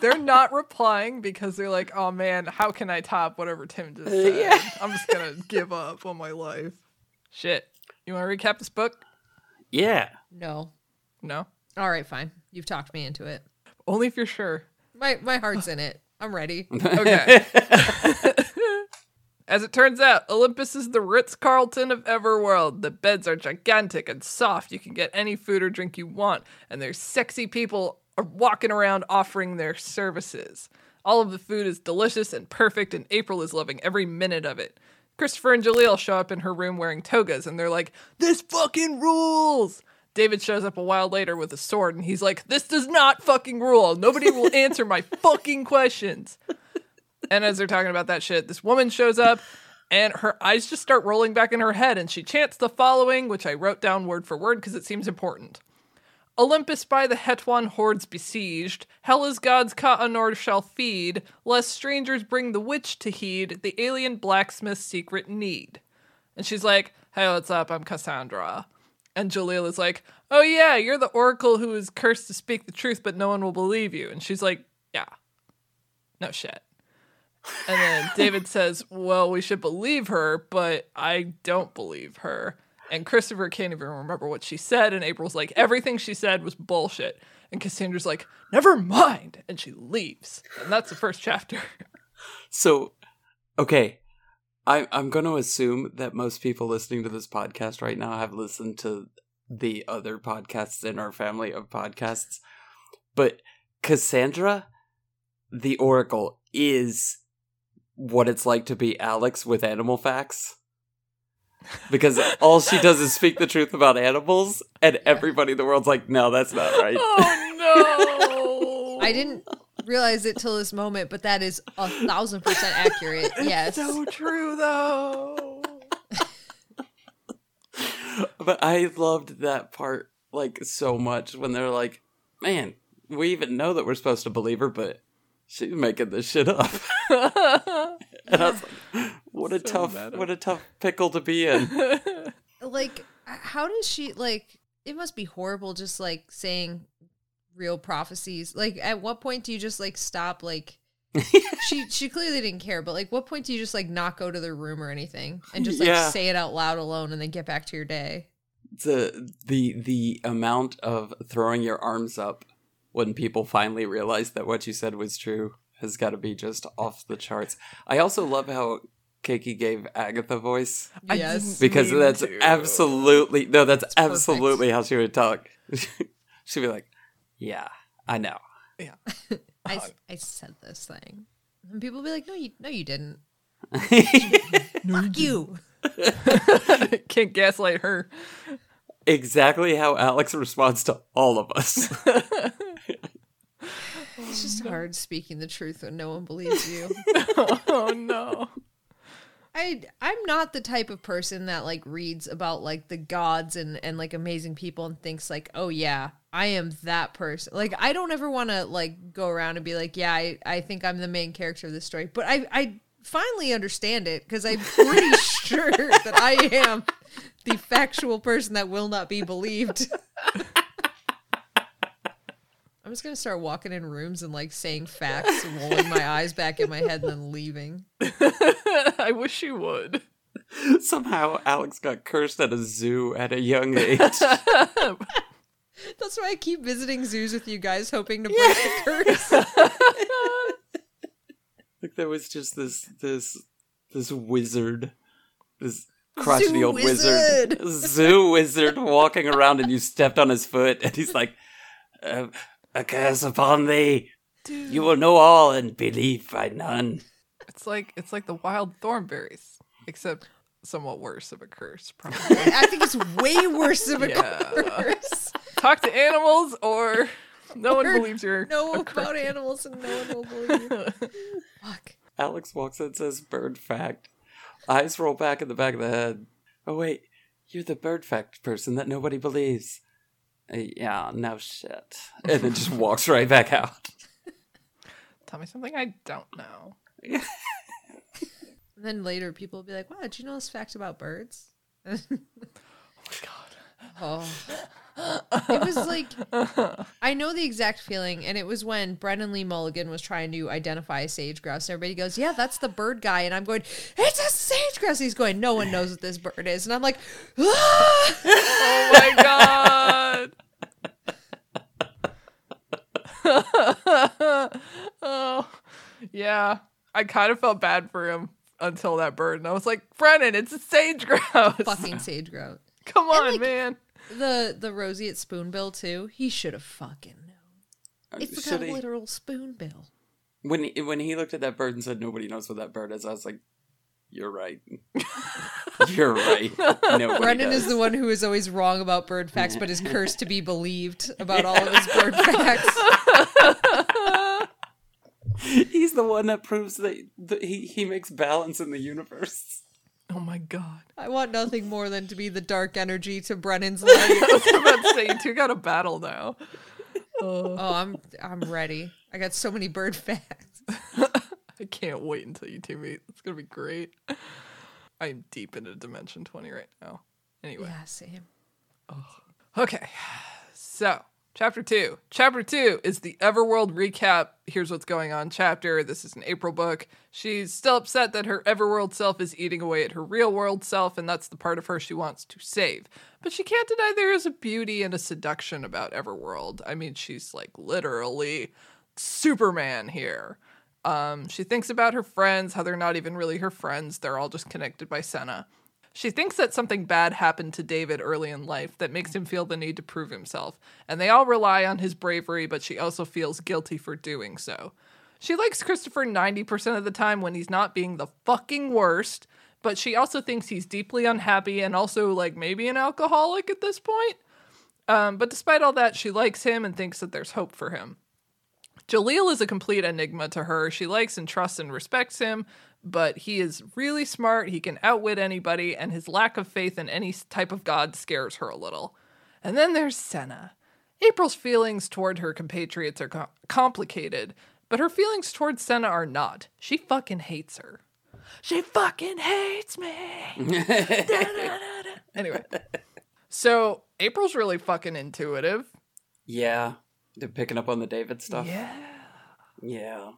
They're not replying because they're like, "Oh man, how can I top whatever Tim just Uh, said? yeah. I'm just gonna give up on my life." Shit. You want to recap this book? Yeah. No. No. All right, fine. You've talked me into it. Only if you're sure. My my heart's in it. I'm ready. *laughs* Okay. *laughs* *laughs* As it turns out, Olympus is the Ritz Carlton of Everworld. The beds are gigantic and soft. You can get any food or drink you want, and there's sexy people are walking around offering their services. All of the food is delicious and perfect, and April is loving every minute of it. Christopher and Jaleel show up in her room wearing togas, and they're like, This fucking rules! David shows up a while later with a sword, and he's like, This does not fucking rule. Nobody will *laughs* answer my fucking questions. And as they're talking about that shit, this woman shows up and her eyes just start rolling back in her head and she chants the following, which I wrote down word for word because it seems important. Olympus by the Hetwan hordes besieged, Hela's gods Ka Anor shall feed, lest strangers bring the witch to heed the alien blacksmith's secret need. And she's like, Hey, what's up? I'm Cassandra. And Jaleel is like, Oh yeah, you're the oracle who is cursed to speak the truth, but no one will believe you. And she's like, Yeah. No shit. And then *laughs* David says, Well, we should believe her, but I don't believe her. And Christopher can't even remember what she said. And April's like, Everything she said was bullshit. And Cassandra's like, Never mind. And she leaves. And that's the first chapter. So, okay, I, I'm going to assume that most people listening to this podcast right now have listened to the other podcasts in our family of podcasts. But Cassandra, the Oracle, is what it's like to be Alex with animal facts. Because all she does is speak the truth about animals, and everybody in the world's like, no, that's not right. Oh no. *laughs* I didn't realize it till this moment, but that is a thousand percent accurate. Yes. so true though. *laughs* But I loved that part like so much when they're like, man, we even know that we're supposed to believe her, but she's making this shit up. *laughs* *laughs* and I was like, *laughs* what a So tough, meta. what a tough pickle to be in. *laughs* like how does she like it must be horrible just like saying real prophecies like at what point do you just like stop like she she clearly didn't care but like what point do you just like not go to the room or anything and just like Yeah. say it out loud alone and then get back to your day the the the amount of throwing your arms up when people finally realize that what you said was true has got to be just off the charts. I also love how Keiki gave Agatha voice. Yes. because that's to. absolutely no that's It's perfect. absolutely how she would talk *laughs* she'd be like yeah i know Yeah. *laughs* I, I said this thing and people be like no you no you didn't *laughs* fuck you Can't gaslight her. exactly how alex responds to all of us it's just oh, hard speaking the truth when no one believes you *laughs* oh no. I I'm not the type of person that like reads about like the gods and and like amazing people and thinks like, "Oh yeah, I am that person." Like I don't ever want to like go around and be like, "Yeah, I I think I'm the main character of this story." But I I finally understand it cuz I'm pretty *laughs* sure that I am the factual person that will not be believed. *laughs* I'm just going to start walking in rooms and like saying facts, *laughs* rolling my eyes back in my head and then leaving. *laughs* I wish you would. somehow alex got cursed at a zoo at a young age *laughs* That's why I keep visiting zoos with you guys, hoping to break the curse. like there was just this this this wizard this crotchety Zoo old wizard. zoo wizard walking around and you stepped on his foot and he's like uh, a curse upon thee you will know all and believe by none It's like it's like the Wild Thornberrys, except somewhat worse of a curse. *laughs* Probably. I think it's way worse of a Yeah. curse. Talk to animals, or no one believes you're Know about animals and no one will believe you. *laughs* Fuck. alex walks in and says bird fact eyes roll back in the back of the head oh wait you're the bird fact person that nobody believes yeah no shit *laughs* and then just walks right back out Tell me something I don't know. *laughs* And then later people will be like, wow, did you know this fact about birds? *laughs* Oh my god. Oh. It was like I know the exact feeling, and it was when Brennan Lee Mulligan was trying to identify a sage grouse. And everybody goes, "Yeah, that's the bird guy," and I'm going, "It's a sage grouse." He's going, "No one knows what this bird is," and I'm like, ah! Oh my god. oh, yeah. I kind of felt bad for him until that bird, and I was like, Brennan, it's a sage grouse. Fucking sage grout. Come on, like- man. The the roseate spoonbill too. He should have fucking known. Uh, it's Should got a literal spoonbill. when he, when he looked at that bird and said nobody knows what that bird is, I was like, "You're right. *laughs* You're right." Nobody Brennan does. is the one who is always wrong about bird facts, but is cursed to be *laughs* believed about all of his bird facts. *laughs* He's the one that proves that, that he he makes balance in the universe. Oh my god. I want nothing more than to be the dark energy to Brennan's *laughs* life. I was about to say, you two got a battle now. Oh, oh, I'm I'm ready. I got so many bird facts. *laughs* I can't wait until you two meet. It's gonna be great. I am deep into Dimension 20 right now. Anyway. Yeah, same. Okay. So, chapter two. Chapter two is the Everworld recap. Here's what's going on chapter. This is an April book. She's still upset that her Everworld self is eating away at her real world self, and that's the part of her she wants to save. But she can't deny there is a beauty and a seduction about Everworld. I mean, she's like literally Superman here. Um, she thinks about her friends, how they're not even really her friends, they're all just connected by Senna. She thinks that something bad happened to David early in life that makes him feel the need to prove himself, and they all rely on his bravery, but she also feels guilty for doing so. She likes Christopher 90% of the time when he's not being the fucking worst, but she also thinks he's deeply unhappy and also, like, maybe an alcoholic at this point. Um, but despite all that, she likes him and thinks that there's hope for him. Jaleel is a complete enigma to her. She likes and trusts and respects him, but he is really smart. He can outwit anybody, and his lack of faith in any type of god scares her a little. And then there's Senna. April's feelings toward her compatriots are co- complicated, but her feelings toward Senna are not. She fucking hates her. She fucking hates me. *laughs* Anyway, so April's really fucking intuitive. Yeah, they're picking up on the David stuff. Yeah. Yeah.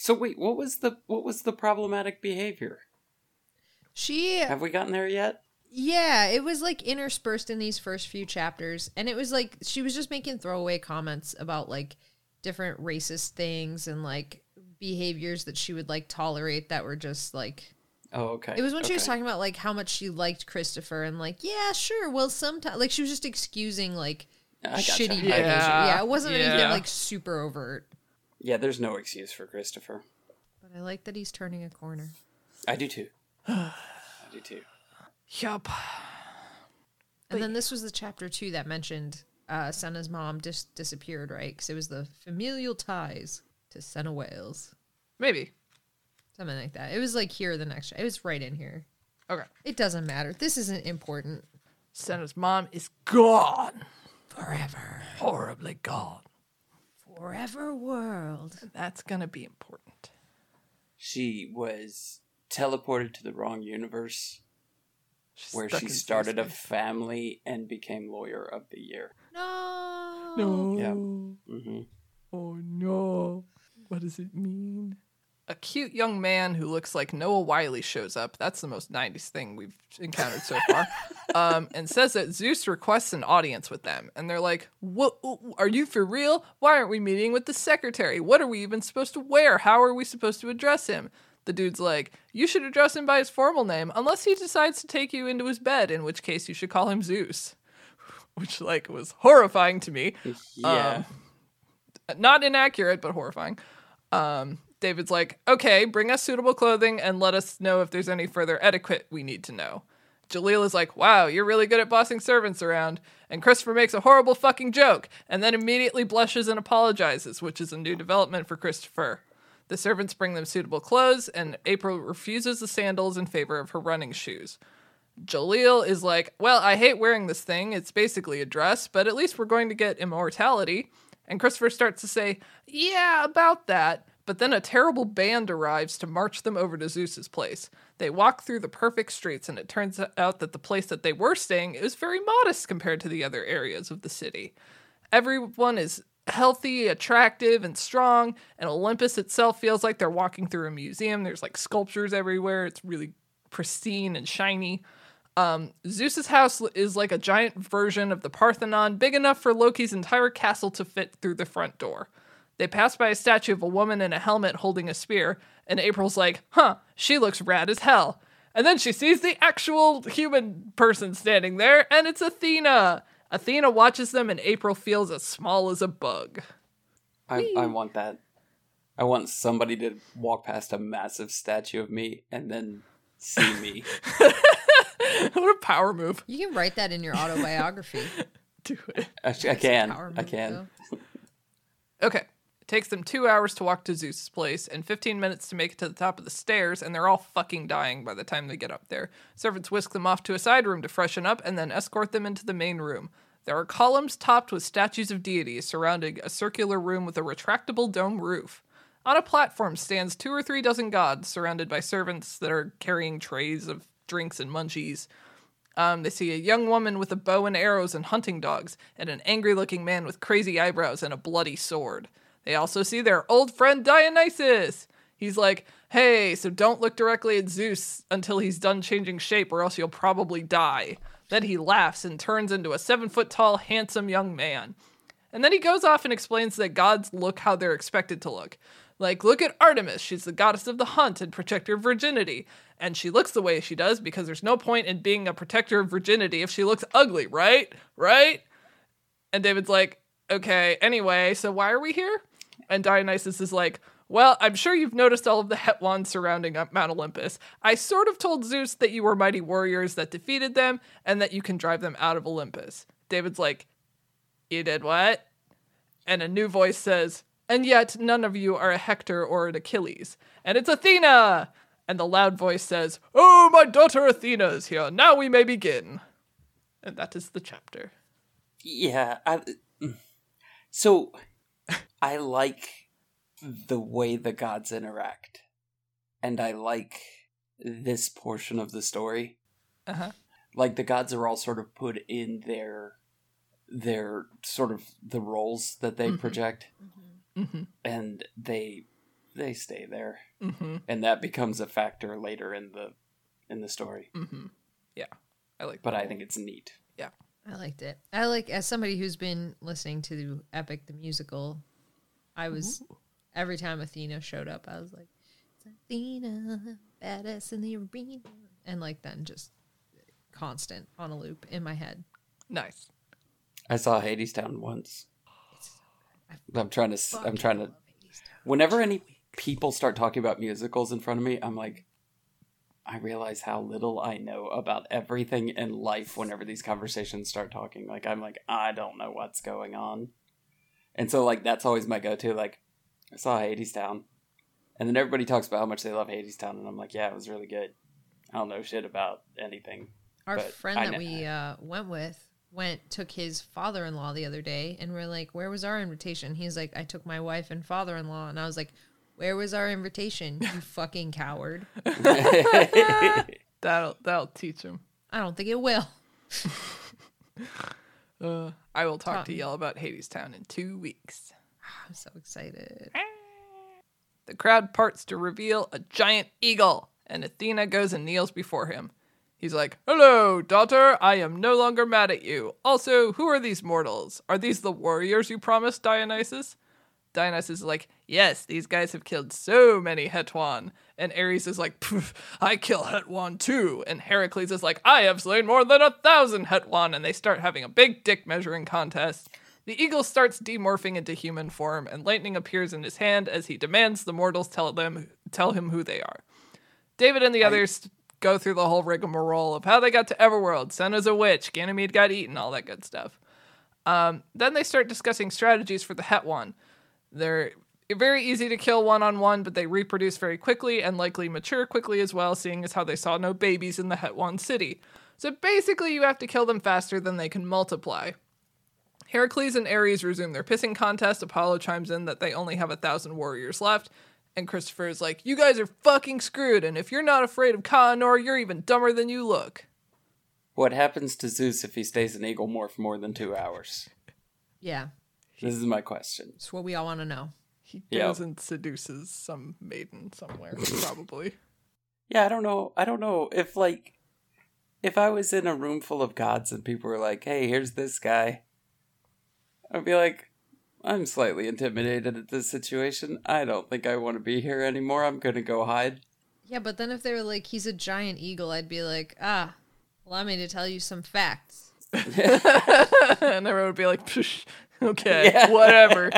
So wait, what was the what was the problematic behavior? She Have we gotten there yet? Yeah, it was like interspersed in these first few chapters. And it was like she was just making throwaway comments about like different racist things and like behaviors that she would like tolerate that were just like Oh, okay. it was when she was talking about like how much she liked Christopher and like, yeah, sure, well sometimes like she was just excusing like I gotcha. shitty behavior. Yeah. Yeah, it wasn't anything like super overt. Yeah, there's no excuse for Christopher. But I like that he's turning a corner. I do too. *sighs* I do too. Yup. And then this was the chapter two that mentioned uh, Senna's mom just disappeared, right? Because it was the familial ties to Senna Wales, Maybe. something like that. It was like here the next. It was right in here. Okay. It doesn't matter. This isn't important. Senna's mom is gone. Forever, Horribly gone. Forever world. That's gonna be important. She was teleported to the wrong universe She's where she started a family and became lawyer of the year. No. No. Yeah. hmm Oh no. What does it mean? A cute young man who looks like Noah Wyle shows up. That's the most 90s thing we've encountered so far. *laughs* um, and says that Zeus requests an audience with them. And they're like, What are you for real? Why aren't we meeting with the secretary? What are we even supposed to wear? How are we supposed to address him? The dude's like, You should address him by his formal name, unless he decides to take you into his bed, in which case you should call him Zeus. *laughs* Which, like, was horrifying to me. Yeah. Not inaccurate, but horrifying. Um, David's like, okay, bring us suitable clothing and let us know if there's any further etiquette we need to know. Jaleel is like, wow, you're really good at bossing servants around. And Christopher makes a horrible fucking joke and then immediately blushes and apologizes, which is a new development for Christopher. The servants bring them suitable clothes, and April refuses the sandals in favor of her running shoes. Jaleel is like, Well, I hate wearing this thing. It's basically a dress, but at least we're going to get immortality. And Christopher starts to say, Yeah, about that. But then a terrible band arrives to march them over to Zeus's place. They walk through the perfect streets, and it turns out that the place that they were staying is very modest compared to the other areas of the city. Everyone is healthy, attractive, and strong, and Olympus itself feels like they're walking through a museum. There's like sculptures everywhere. It's really pristine and shiny. Um, Zeus's house is like a giant version of the Parthenon, big enough for Loki's entire castle to fit through the front door. They pass by a statue of a woman in a helmet holding a spear, and April's like, huh, she looks rad as hell. And then she sees the actual human person standing there, and it's Athena. Athena watches them, and April feels as small as a bug. I, I want that. I want somebody to walk past a massive statue of me and then see me. *laughs* what a power move. You can write that in your autobiography. *laughs* Do it. I, I can. Power I can. though. *laughs* Okay. Takes them two hours to walk to Zeus's place and 15 minutes to make it to the top of the stairs, and they're all fucking dying by the time they get up there. Servants whisk them off to a side room to freshen up and then escort them into the main room. There are columns topped with statues of deities surrounding a circular room with a retractable dome roof. On a platform stands two or three dozen gods, surrounded by servants that are carrying trays of drinks and munchies. Um, they see a young woman with a bow and arrows and hunting dogs, and an angry looking man with crazy eyebrows and a bloody sword. They also see their old friend Dionysus. He's like, hey, so don't look directly at Zeus until he's done changing shape, or else you'll probably die. Then he laughs and turns into a seven foot tall, handsome young man. And then he goes off and explains that gods look how they're expected to look. Like, look at Artemis. She's the goddess of the hunt and protector of virginity. And she looks the way she does because there's no point in being a protector of virginity if she looks ugly, right? Right? And David's like, okay, anyway, so why are we here? And Dionysus is like, well, I'm sure you've noticed all of the Hetwans surrounding Mount Olympus. I sort of told Zeus that you were mighty warriors that defeated them and that you can drive them out of Olympus. David's like, you did what? And a new voice says, And yet none of you are a Hector or an Achilles. And it's Athena! And the loud voice says, Oh, my daughter Athena is here. Now we may begin. And that is the chapter. Yeah. I, mm. so I like the way the gods interact, and I like this portion of the story. Uh huh. Like the gods are all sort of put in their their sort of the roles that they Mhm. project, Mm-hmm. and they they stay there, Mm-hmm. and that becomes a factor later in the in the story. Mm-hmm. Yeah. I like But. I think it's neat. I liked it. I like as somebody who's been listening to Epic the musical. I was every time Athena showed up, I was like, "It's Athena, badass in the arena," and like then just constant on a loop in my head. Nice. I saw Hadestown once. It's so good. I'm trying to. I'm trying to. love Hadestown. Whenever any people start talking about musicals in front of me, I'm like, I realize how little I know about everything in life whenever these conversations start talking. Like, I'm like, I don't know what's going on. And so, like, that's always my go to. Like, I saw Hadestown. And then everybody talks about how much they love Hadestown. And I'm like, yeah, it was really good. I don't know shit about anything. Our friend I that we uh, went with went took his father-in-law the other day, and we're like, "Where was our invitation?" He's like, "I took my wife and father-in-law," and I was like, "Where was our invitation? You *laughs* fucking coward!" *laughs* That'll that'll teach him. I don't think it will. *laughs* Uh, I will talk to y'all about Hadestown in two weeks. I'm so excited. The crowd parts to reveal a giant eagle, and Athena goes and kneels before him. He's like, Hello, daughter, I am no longer mad at you. Also, who are these mortals? Are these the warriors you promised, Dionysus? Dionysus is like, Yes, these guys have killed so many Hetwan. And Ares is like, "Pff, I kill Hetwan too. And Heracles is like, I have slain more than a thousand Hetwan. And they start having a big dick measuring contest. The eagle starts demorphing into human form, and lightning appears in his hand as he demands the mortals tell them tell him who they are. David and the others go through the whole rigmarole of how they got to Everworld, Senna's a witch, Ganymede got eaten, all that good stuff. Um, then they start discussing strategies for the Hetwan. They're very easy to kill one on one, but they reproduce very quickly and likely mature quickly as well, seeing as how they saw no babies in the Hetwan city. So basically, you have to kill them faster than they can multiply. Heracles and Ares resume their pissing contest. Apollo chimes in that they only have a thousand warriors left. And Christopher is like, You guys are fucking screwed, and if you're not afraid of Ka Anor, you're even dumber than you look. what happens to Zeus if he stays an eagle more for more than two hours? Yeah, This is my question. it's what we all want to know. He Yeah. goes and seduces some maiden somewhere, *laughs* probably. Yeah, I don't know. I don't know if like if I was in a room full of gods and people were like, "Hey, here's this guy," I'd be like, "I'm slightly intimidated at this situation. I don't think I want to be here anymore. I'm gonna go hide." Yeah, but then if they were like, he's a giant eagle, I'd be like, ah, allow me to tell you some facts. *laughs* *laughs* and everyone would be like, "Psh, *laughs* okay, Yeah. whatever.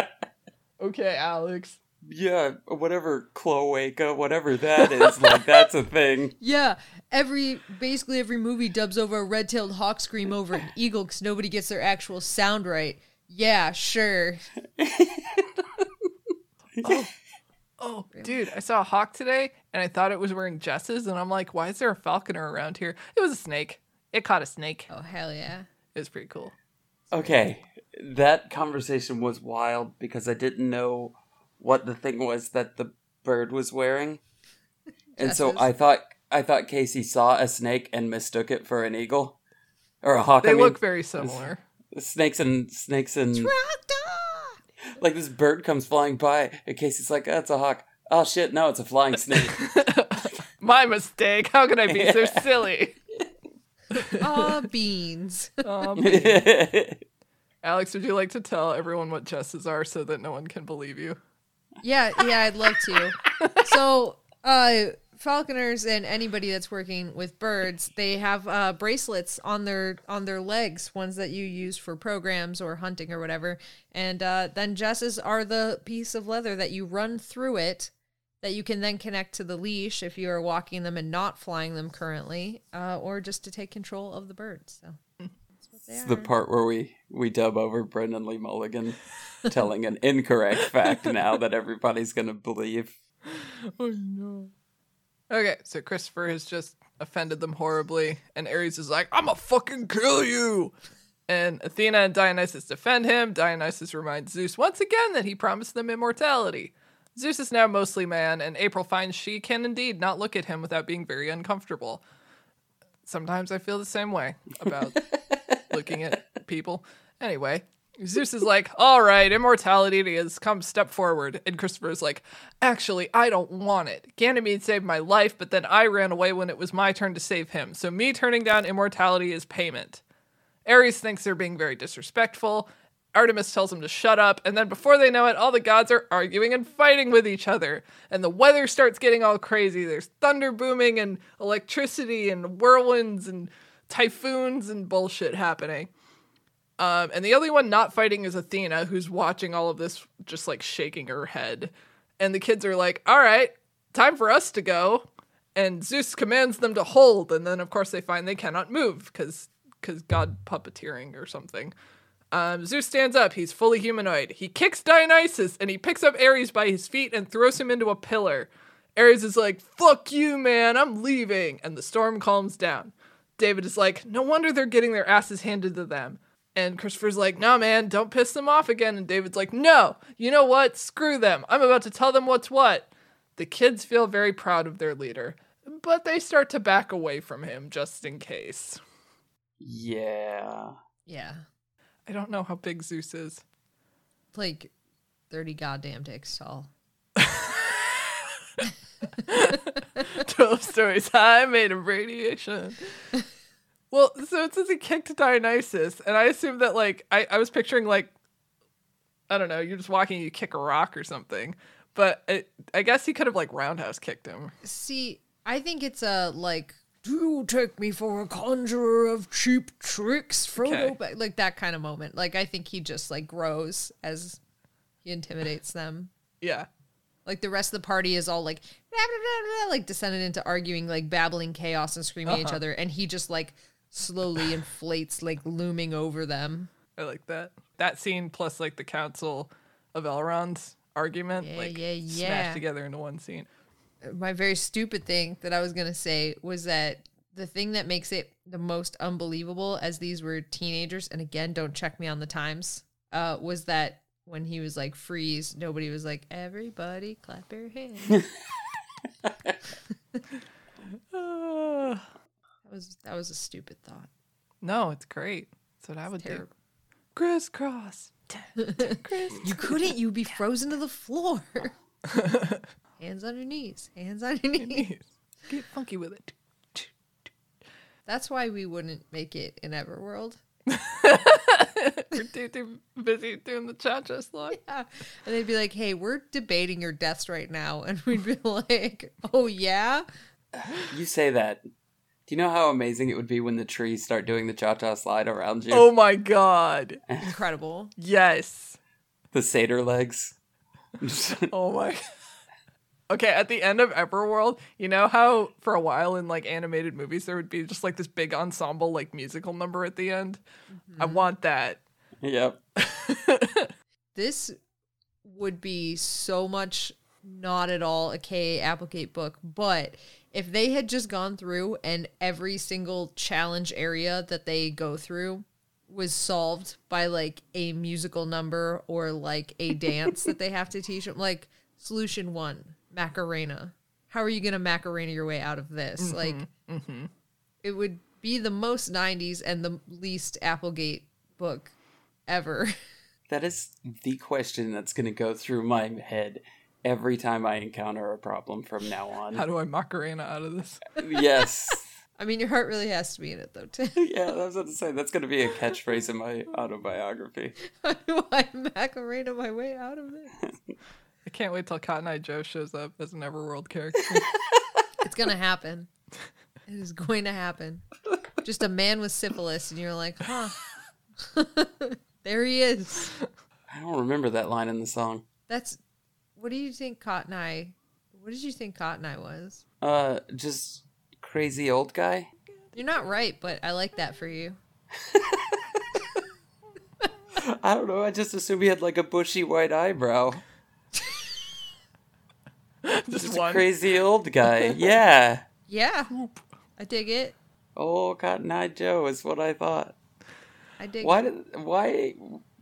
*laughs* okay, Alex. Yeah, whatever cloaca, whatever that is, like that's a thing. *laughs* Yeah, every basically every movie dubs over a red-tailed hawk scream over an eagle because nobody gets their actual sound right. Yeah, sure. Oh, oh, oh dude, I saw a hawk today and I thought it was wearing jesses, and I'm like, why is there a falconer around here? It was a snake. It caught a snake. Oh hell yeah. It was pretty cool. Okay, that conversation was wild because I didn't know what the thing was that the bird was wearing, *laughs* and so I thought I thought Kaycie saw a snake and mistook it for an eagle or a hawk. They I mean, look very similar. snakes and snakes and like this bird comes flying by, and Kaycie's like, "That's a hawk." Oh shit! No, it's a flying snake. *laughs* My mistake. How could I be so *laughs* silly? *laughs* Ah, beans. Um, *laughs* Alex, would you like to tell everyone what jesses are so that no one can believe you? Yeah, yeah, I'd love to. *laughs* So, uh, falconers and anybody that's working with birds, they have uh, bracelets on their on their legs, ones that you use for programs or hunting or whatever. And uh, then jesses are the piece of leather that you run through it, that you can then connect to the leash if you are walking them and not flying them currently, uh, or just to take control of the birds. So that's what they It's are. the part where we we dub over Brennan Lee Mulligan *laughs* telling an incorrect fact now that everybody's gonna believe. *laughs* Oh no. Okay, so Christopher has just offended them horribly, and Ares is like, I'ma fucking kill you! And Athena and Dionysus defend him. Dionysus reminds Zeus once again that he promised them immortality. Zeus is now mostly man, and April finds she can indeed not look at him without being very uncomfortable. Sometimes I feel the same way about *laughs* looking at people. Anyway, Zeus is like, all right, immortality it is. Come step forward. And Christopher's like, actually, I don't want it. Ganymede saved my life, but then I ran away when it was my turn to save him. So me turning down immortality is payment. Ares thinks they're being very disrespectful. Artemis tells him to shut up, and then before they know it, all the gods are arguing and fighting with each other. And the weather starts getting all crazy. There's thunder booming and electricity and whirlwinds and typhoons and bullshit happening. Um, and the only one not fighting is Athena, who's watching all of this, just like shaking her head. And the kids are like, all right, time for us to go. And Zeus commands them to hold. And then, of course, they find they cannot move because God puppeteering or something. Um, Zeus stands up. He's fully humanoid. He kicks Dionysus and he picks up Ares by his feet and throws him into a pillar. Ares is like, fuck you, man, I'm leaving. And the storm calms down. David is like, no wonder they're getting their asses handed to them. And Christopher's like, no, man, don't piss them off again. And David's like, no, you know what? Screw them. I'm about to tell them what's what. The kids feel very proud of their leader, but they start to back away from him just in case. Yeah. yeah, I don't know how big Zeus is. like thirty goddamn dicks tall. *laughs* 12 stories high, made of radiation. *laughs* Well, so it says he kicked Dionysus, and I assume that, like, I, I was picturing, like, I don't know, you're just walking, you kick a rock or something. But it, I guess he could have, like, roundhouse kicked him. See, I think it's a like, do you take me for a conjurer of cheap tricks, Frodo? Okay. Ba-" Like that kind of moment. Like I think he just like grows as he intimidates them. Yeah. Like the rest of the party is all like, "Blah, blah, blah, blah," like descended into arguing, like babbling chaos and screaming at each Uh-huh. other, and he just like slowly *sighs* inflates, like looming over them. I like that. That scene plus, like, the Council of Elrond's argument, Yeah, like, yeah, yeah. smashed together into one scene. My very stupid thing that I was gonna say was that the thing that makes it the most unbelievable, as these were teenagers, and again, don't check me on the times, uh, was that when he was like freeze, nobody was like, everybody clap your hands. *laughs* *laughs* That was that was a stupid thought. no, it's great. That's what I would terrible. do. *laughs* Crisscross. You couldn't. You'd be frozen to the floor. Hands on your knees. Hands on your knees. Get funky with it. That's why we wouldn't make it in Everworld. *laughs* We're too, too busy doing the cha cha slide. *laughs* Yeah. And they'd be like, hey, we're debating your deaths right now. *laughs* And we'd be like, oh, yeah? You say that. Do you know how amazing it would be when the trees start doing the cha cha slide around you? Oh my god. Incredible. Yes. The satyr legs. Oh my. Okay, at the end of Everworld, you know how for a while in like animated movies there would be just like this big ensemble like musical number at the end? I mm-hmm. want that. yep. *laughs* This would be so much not at all a KA Applegate book, but if they had just gone through and every single challenge area that they go through was solved by like a musical number or like a dance that they have to teach them, like solution one, Macarena. How are you gonna Macarena your way out of this? Mm-hmm, like, mm-hmm. it would be the most '90s and the least Applegate book ever. *laughs* That is the question that's going to go through my head every time I encounter a problem from now on. How do I Macarena out of this? yes. *laughs* I mean, your heart really has to be in it, though, Tim. *laughs* Yeah, I was about to say that's going to be a catchphrase in my autobiography. How do I Macarena my way out of this? I can't wait till Cotton Eye Joe shows up as an Everworld character. *laughs* It's gonna happen. *laughs* It is going to happen. Just a man with syphilis, and you're like, huh. *laughs* there he is. I don't remember that line in the song. That's. What do you think Cotton Eye? What did you think Cotton Eye was? Uh, just crazy old guy. You're not right, but I like that for you. I don't know. I just assumed he had like a bushy white eyebrow. *laughs* just Just a one. crazy old *laughs* guy. Yeah. Yeah, I dig it. Oh, Cotton Eye Joe is what I thought. I dig Why it. did? Why?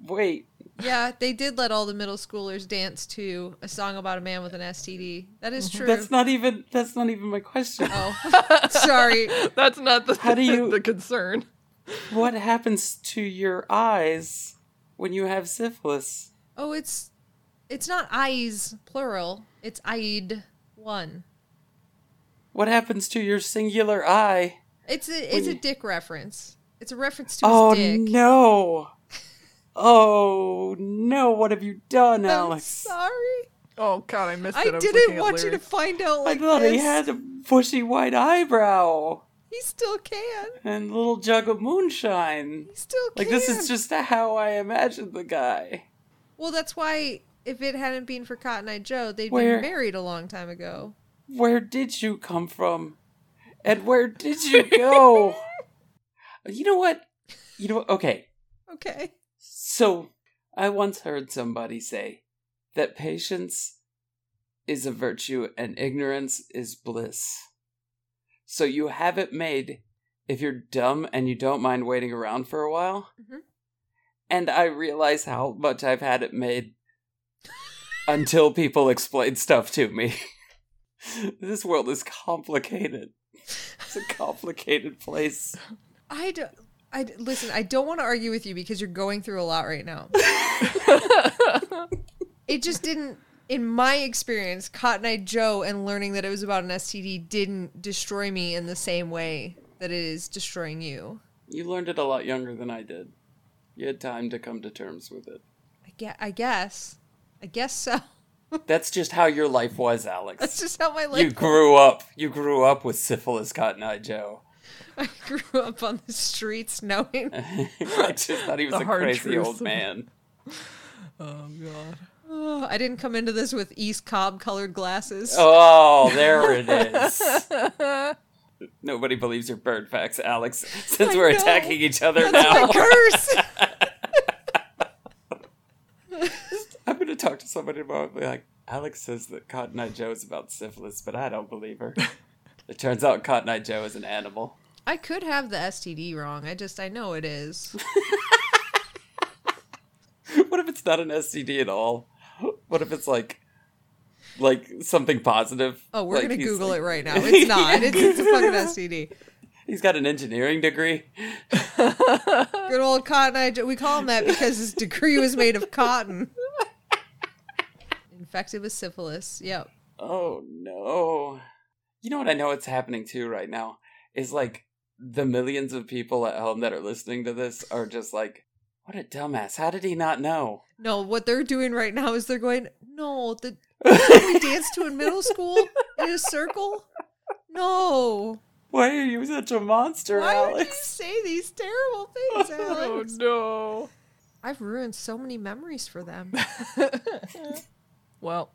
Wait. Yeah, they did let all the middle schoolers dance to a song about a man with an STD. That is mm-hmm. true. That's not even. That's not even my question. Oh, *laughs* sorry. That's not the How do you- the concern. What happens to your eyes when you have syphilis? Oh, it's it's not eyes plural. It's eyed one. What happens to your singular eye? It's a it's a you- dick reference. It's a reference to Oh his dick. Oh, no! Oh no! What have you done, I'm Alex? sorry. Oh god, I missed I it. was didn't want you to find out I like thought this. he had a bushy white eyebrow He still can. and a little jug of moonshine. He still can. Like this is just how I imagined the guy. Well, that's why if it hadn't been for Cotton Eye Joe, they'd Where- been married a long time ago. Where did you come from? And where did you go? *laughs* you know what? You know what? Okay. Okay. So, I once heard somebody say that patience is a virtue and ignorance is bliss. So, you have it made if you're dumb and you don't mind waiting around for a while. Mm-hmm. And I realize how much I've had it made until people explain stuff to me. *laughs* this world is complicated. It's a complicated place. I do, I listen. I don't want to argue with you because you're going through a lot right now. *laughs* it just didn't, in my experience, Cotton Eye Joe and learning that it was about an STD didn't destroy me in the same way that it is destroying you. You learned it a lot younger than I did. You had time to come to terms with it. I guess. I guess. I guess so. *laughs* That's just how your life was, Alex. That's just how my life. You grew up. You grew up with syphilis, Cotton Eye Joe. *laughs* I grew up on the streets knowing. *laughs* I just thought he was a crazy old man. Oh god. Oh, I didn't come into this with East Cobb colored glasses. Oh, there it is. Nobody believes your bird facts, Alex. Since I we're know. attacking each other That's now, curse. I'm gonna talk to somebody about it, be like, Alex says that Cotton Eye Joe is about syphilis, but I don't believe her. *laughs* it turns out Cotton Eye Joe is an animal. I could have the STD wrong. I just I know it is. *laughs* what if it's not an STD at all? What if it's like, like something positive? Oh, we're Like, gonna Google like- it right now. *laughs* It's not. It's, it's a fucking STD. He's got an engineering degree. Good old Cotton Eye Joe. We call him that because his degree was made of cotton. Infected with syphilis. Yep. Oh no! You know what I know what's happening too right now is like the millions of people at home that are listening to this are just like, what a dumbass. How did he not know? No, what they're doing right now is they're going, no, the *laughs* we danced to in middle school in a circle. No, Why are you such a monster, why would you Alex? say these terrible things, *laughs* oh, Alex? Oh no. I've ruined so many memories for them. *laughs* Well,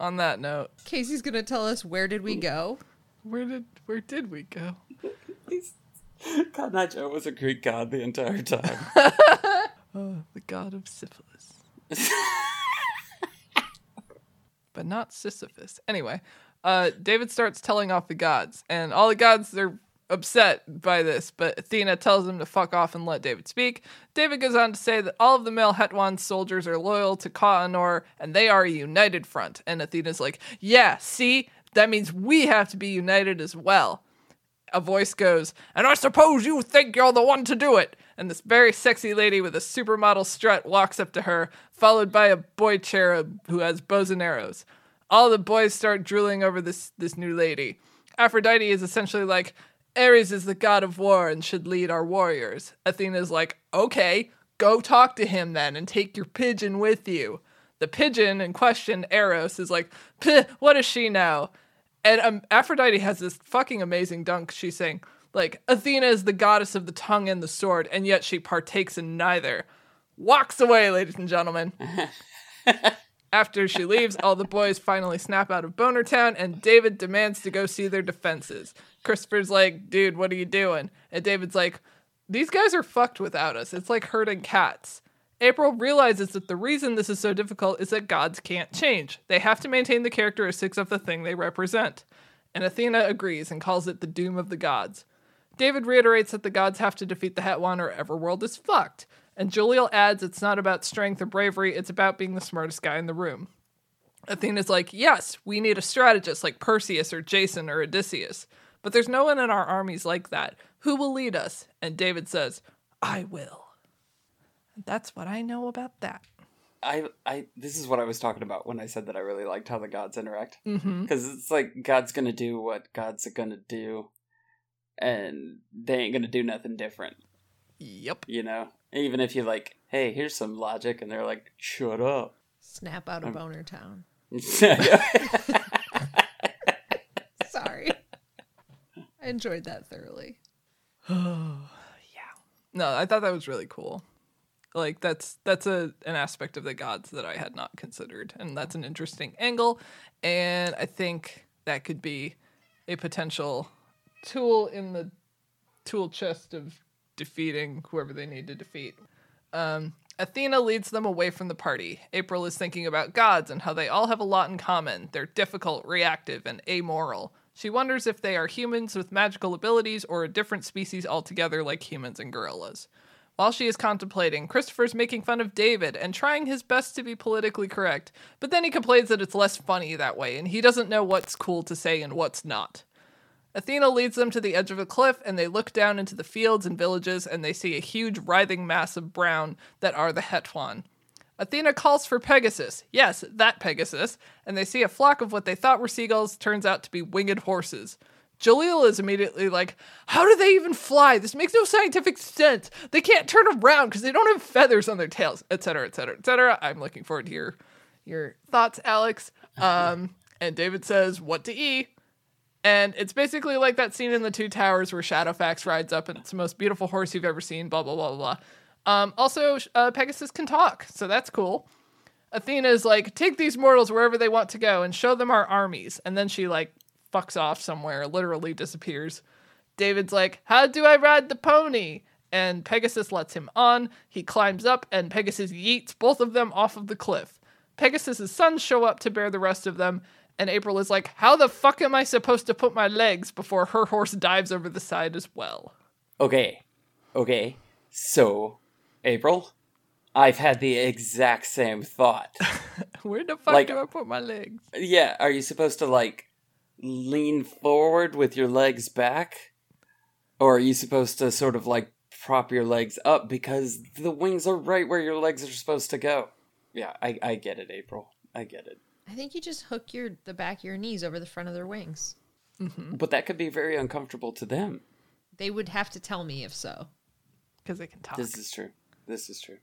on that note, Kaycie's gonna tell us where did we go? where did where did we go? He's- *laughs* God, that Joe was a Greek god the entire time. *laughs* Oh, the god of syphilis. *laughs* but not Sisyphus. Anyway, uh, David starts telling off the gods, and all the gods they're upset by this, but Athena tells him to fuck off and let David speak. David goes on to say that all of the male Hetwan soldiers are loyal to Ka Anor, and they are a united front. And Athena's like, yeah, see? That means we have to be united as well a voice goes, And I suppose you think you're the one to do it. And this very sexy lady with a supermodel strut walks up to her, followed by a boy cherub who has bows and arrows. All the boys start drooling over this, this new lady. Aphrodite is essentially like, Ares is the god of war and should lead our warriors. Athena's like, okay, go talk to him then and take your pigeon with you. The pigeon in question, Eros, is like, what does she know? And um, Aphrodite has this fucking amazing dunk. She's saying, like, Athena is the goddess of the tongue and the sword, and yet she partakes in neither. Walks away, ladies and gentlemen. *laughs* After she leaves, all the boys finally snap out of Boner Town, and David demands to go see their defenses. Christopher's like, dude, what are you doing? And David's like, these guys are fucked without us. It's like herding cats. April realizes that the reason this is so difficult is that gods can't change. They have to maintain the characteristics of the thing they represent. And Athena agrees and calls it the doom of the gods. David reiterates that the gods have to defeat the Hetwan or Everworld is fucked. And Jalil adds it's not about strength or bravery, it's about being the smartest guy in the room. Athena's like, yes, we need a strategist like Perseus or Jason or Odysseus. But there's no one in our armies like that. Who will lead us? And David says, I will. And that's what I know about that. I, I, this is what I was talking about when I said that I really liked how the gods interact. Mm-hmm. Because it's like God's gonna do what God's gonna do, and they ain't gonna do nothing different, Yep. you know? Even if you like, hey, here's some logic, and they're like, shut up. Snap out of Boner Town. *laughs* *laughs* Sorry. I enjoyed that thoroughly. Oh, *sighs* yeah. No, I thought that was really cool. Like that's that's a an aspect of the gods that I had not considered, and that's an interesting angle. And I think that could be a potential tool in the tool chest of defeating whoever they need to defeat. Um, Athena leads them away from the party. April is thinking about gods and how they all have a lot in common. They're difficult, reactive, and amoral. She wonders if they are humans with magical abilities or a different species altogether, like humans and gorillas. While she is contemplating, Christopher's making fun of David and trying his best to be politically correct, but then he complains that it's less funny that way and he doesn't know what's cool to say and what's not. Athena leads them to the edge of a cliff, and they look down into the fields and villages, and they see a huge writhing mass of brown that are the Hetwan. Athena calls for Pegasus. Yes, that Pegasus. And they see a flock of what they thought were seagulls turns out to be winged horses. Jalil is immediately like, How do they even fly? This makes no scientific sense. They can't turn around because they don't have feathers on their tails, etc., etc., etc. I'm looking forward to your your thoughts, Alex. Um, and David says, What to eat? And it's basically like that scene in the Two Towers where Shadowfax rides up and it's the most beautiful horse you've ever seen, blah, blah, blah, blah, blah. Um, also, uh, Pegasus can talk, so that's cool. Athena is like, take these mortals wherever they want to go and show them our armies. And then she, like, fucks off somewhere, literally disappears. David's like, how do I ride the pony? And Pegasus lets him on. He climbs up, and Pegasus yeets both of them off of the cliff. Pegasus's sons show up to bear the rest of them, and April is like, How the fuck am I supposed to put my legs before her horse dives over the side as well? Okay. Okay. So, April, I've had the exact same thought. *laughs* Where the fuck Like- do I put my legs? yeah, are you supposed to like lean forward with your legs back? Or are you supposed to sort of like prop your legs up because the wings are right where your legs are supposed to go? Yeah, I, I get it, April. I get it. I think you just hook your the back of your knees over the front of their wings. Mm-hmm. But that could be very uncomfortable to them. They would have to tell me if so. Because they can talk. This is true. This is true.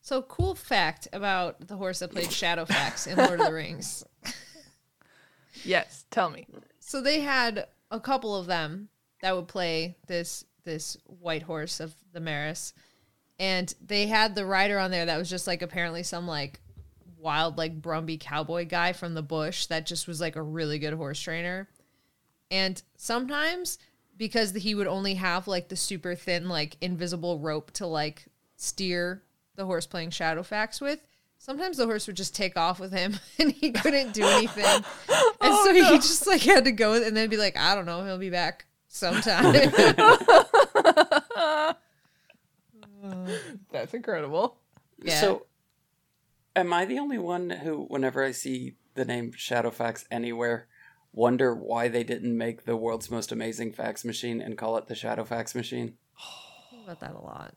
So, cool fact about the horse that played Shadowfax in Lord of the Rings. *laughs* yes, tell me. So they had a couple of them that would play this this white horse of the Mearas, and they had the rider on there that was just like apparently some like wild like Brumby cowboy guy from the bush that just was like a really good horse trainer. And sometimes because he would only have like the super thin like invisible rope to like steer the horse playing Shadowfax with, sometimes the horse would just take off with him *laughs* and he couldn't do anything. *laughs* And Oh, so he just like had to go and then be like, I don't know, he'll be back sometime. *laughs* That's incredible. Yeah. So, am I the only one who, whenever I see the name Shadowfax anywhere, wonder why they didn't make the world's most amazing fax machine and call it the Shadowfax machine? about that a lot.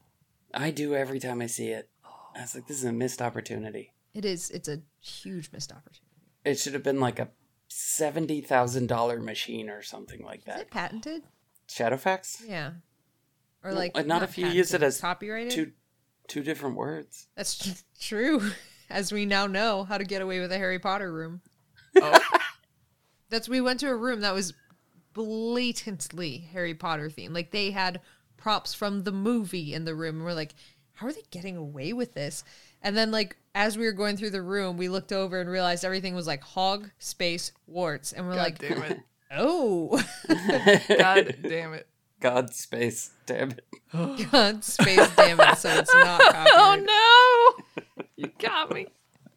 I do every time I see it. I was like, this is a missed opportunity. It is it's a huge missed opportunity. It should have been like a seventy thousand dollar machine or something like Is that. it patented? Shadowfax? Yeah. Or No, like uh, not if you use it as copyrighted. Two two different words. That's *laughs* tr- true. As we now know how to get away with a Harry Potter room. Oh, That's we went to a room that was blatantly Harry Potter themed. Like they had props from the movie in the room and we're like, how are they getting away with this? And then like as we were going through the room, we looked over and realized everything was like hog, space, warts. And we're God like, damn it. *laughs* oh *laughs* God damn it. God space, damn it. *laughs* God, space damn it, so it's not copyrighted. Oh no! You got me.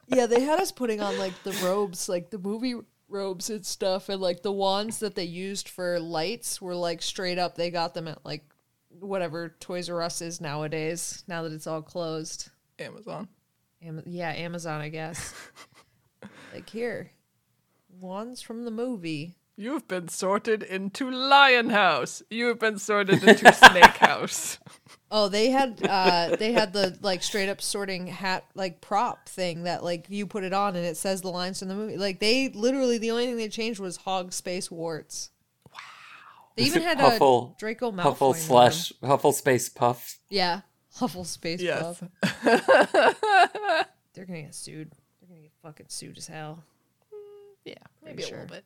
Yeah, they had us putting on like the robes, like the movie robes and stuff, and like the wands that they used for lights were like straight up. They got them at like whatever Toys R Us is nowadays. Now that it's all closed, Amazon. Am- yeah, Amazon, I guess. *laughs* like here, wands from the movie. You've been sorted into Lion House. You have been sorted into Snake *laughs* House. Oh, they had *laughs* uh they had the like straight up sorting hat like prop thing that like you put it on and it says the lines from the movie. Like they literally the only thing they changed was hog space warts. Wow. They even had Huffle- a Draco Malfoy. Huffle in them. slash Huffle space puff. Yeah, Huffle space Yes. puff. *laughs* They're gonna get sued. They're gonna get fucking sued as hell. Yeah, maybe Pretty a little sure. bit.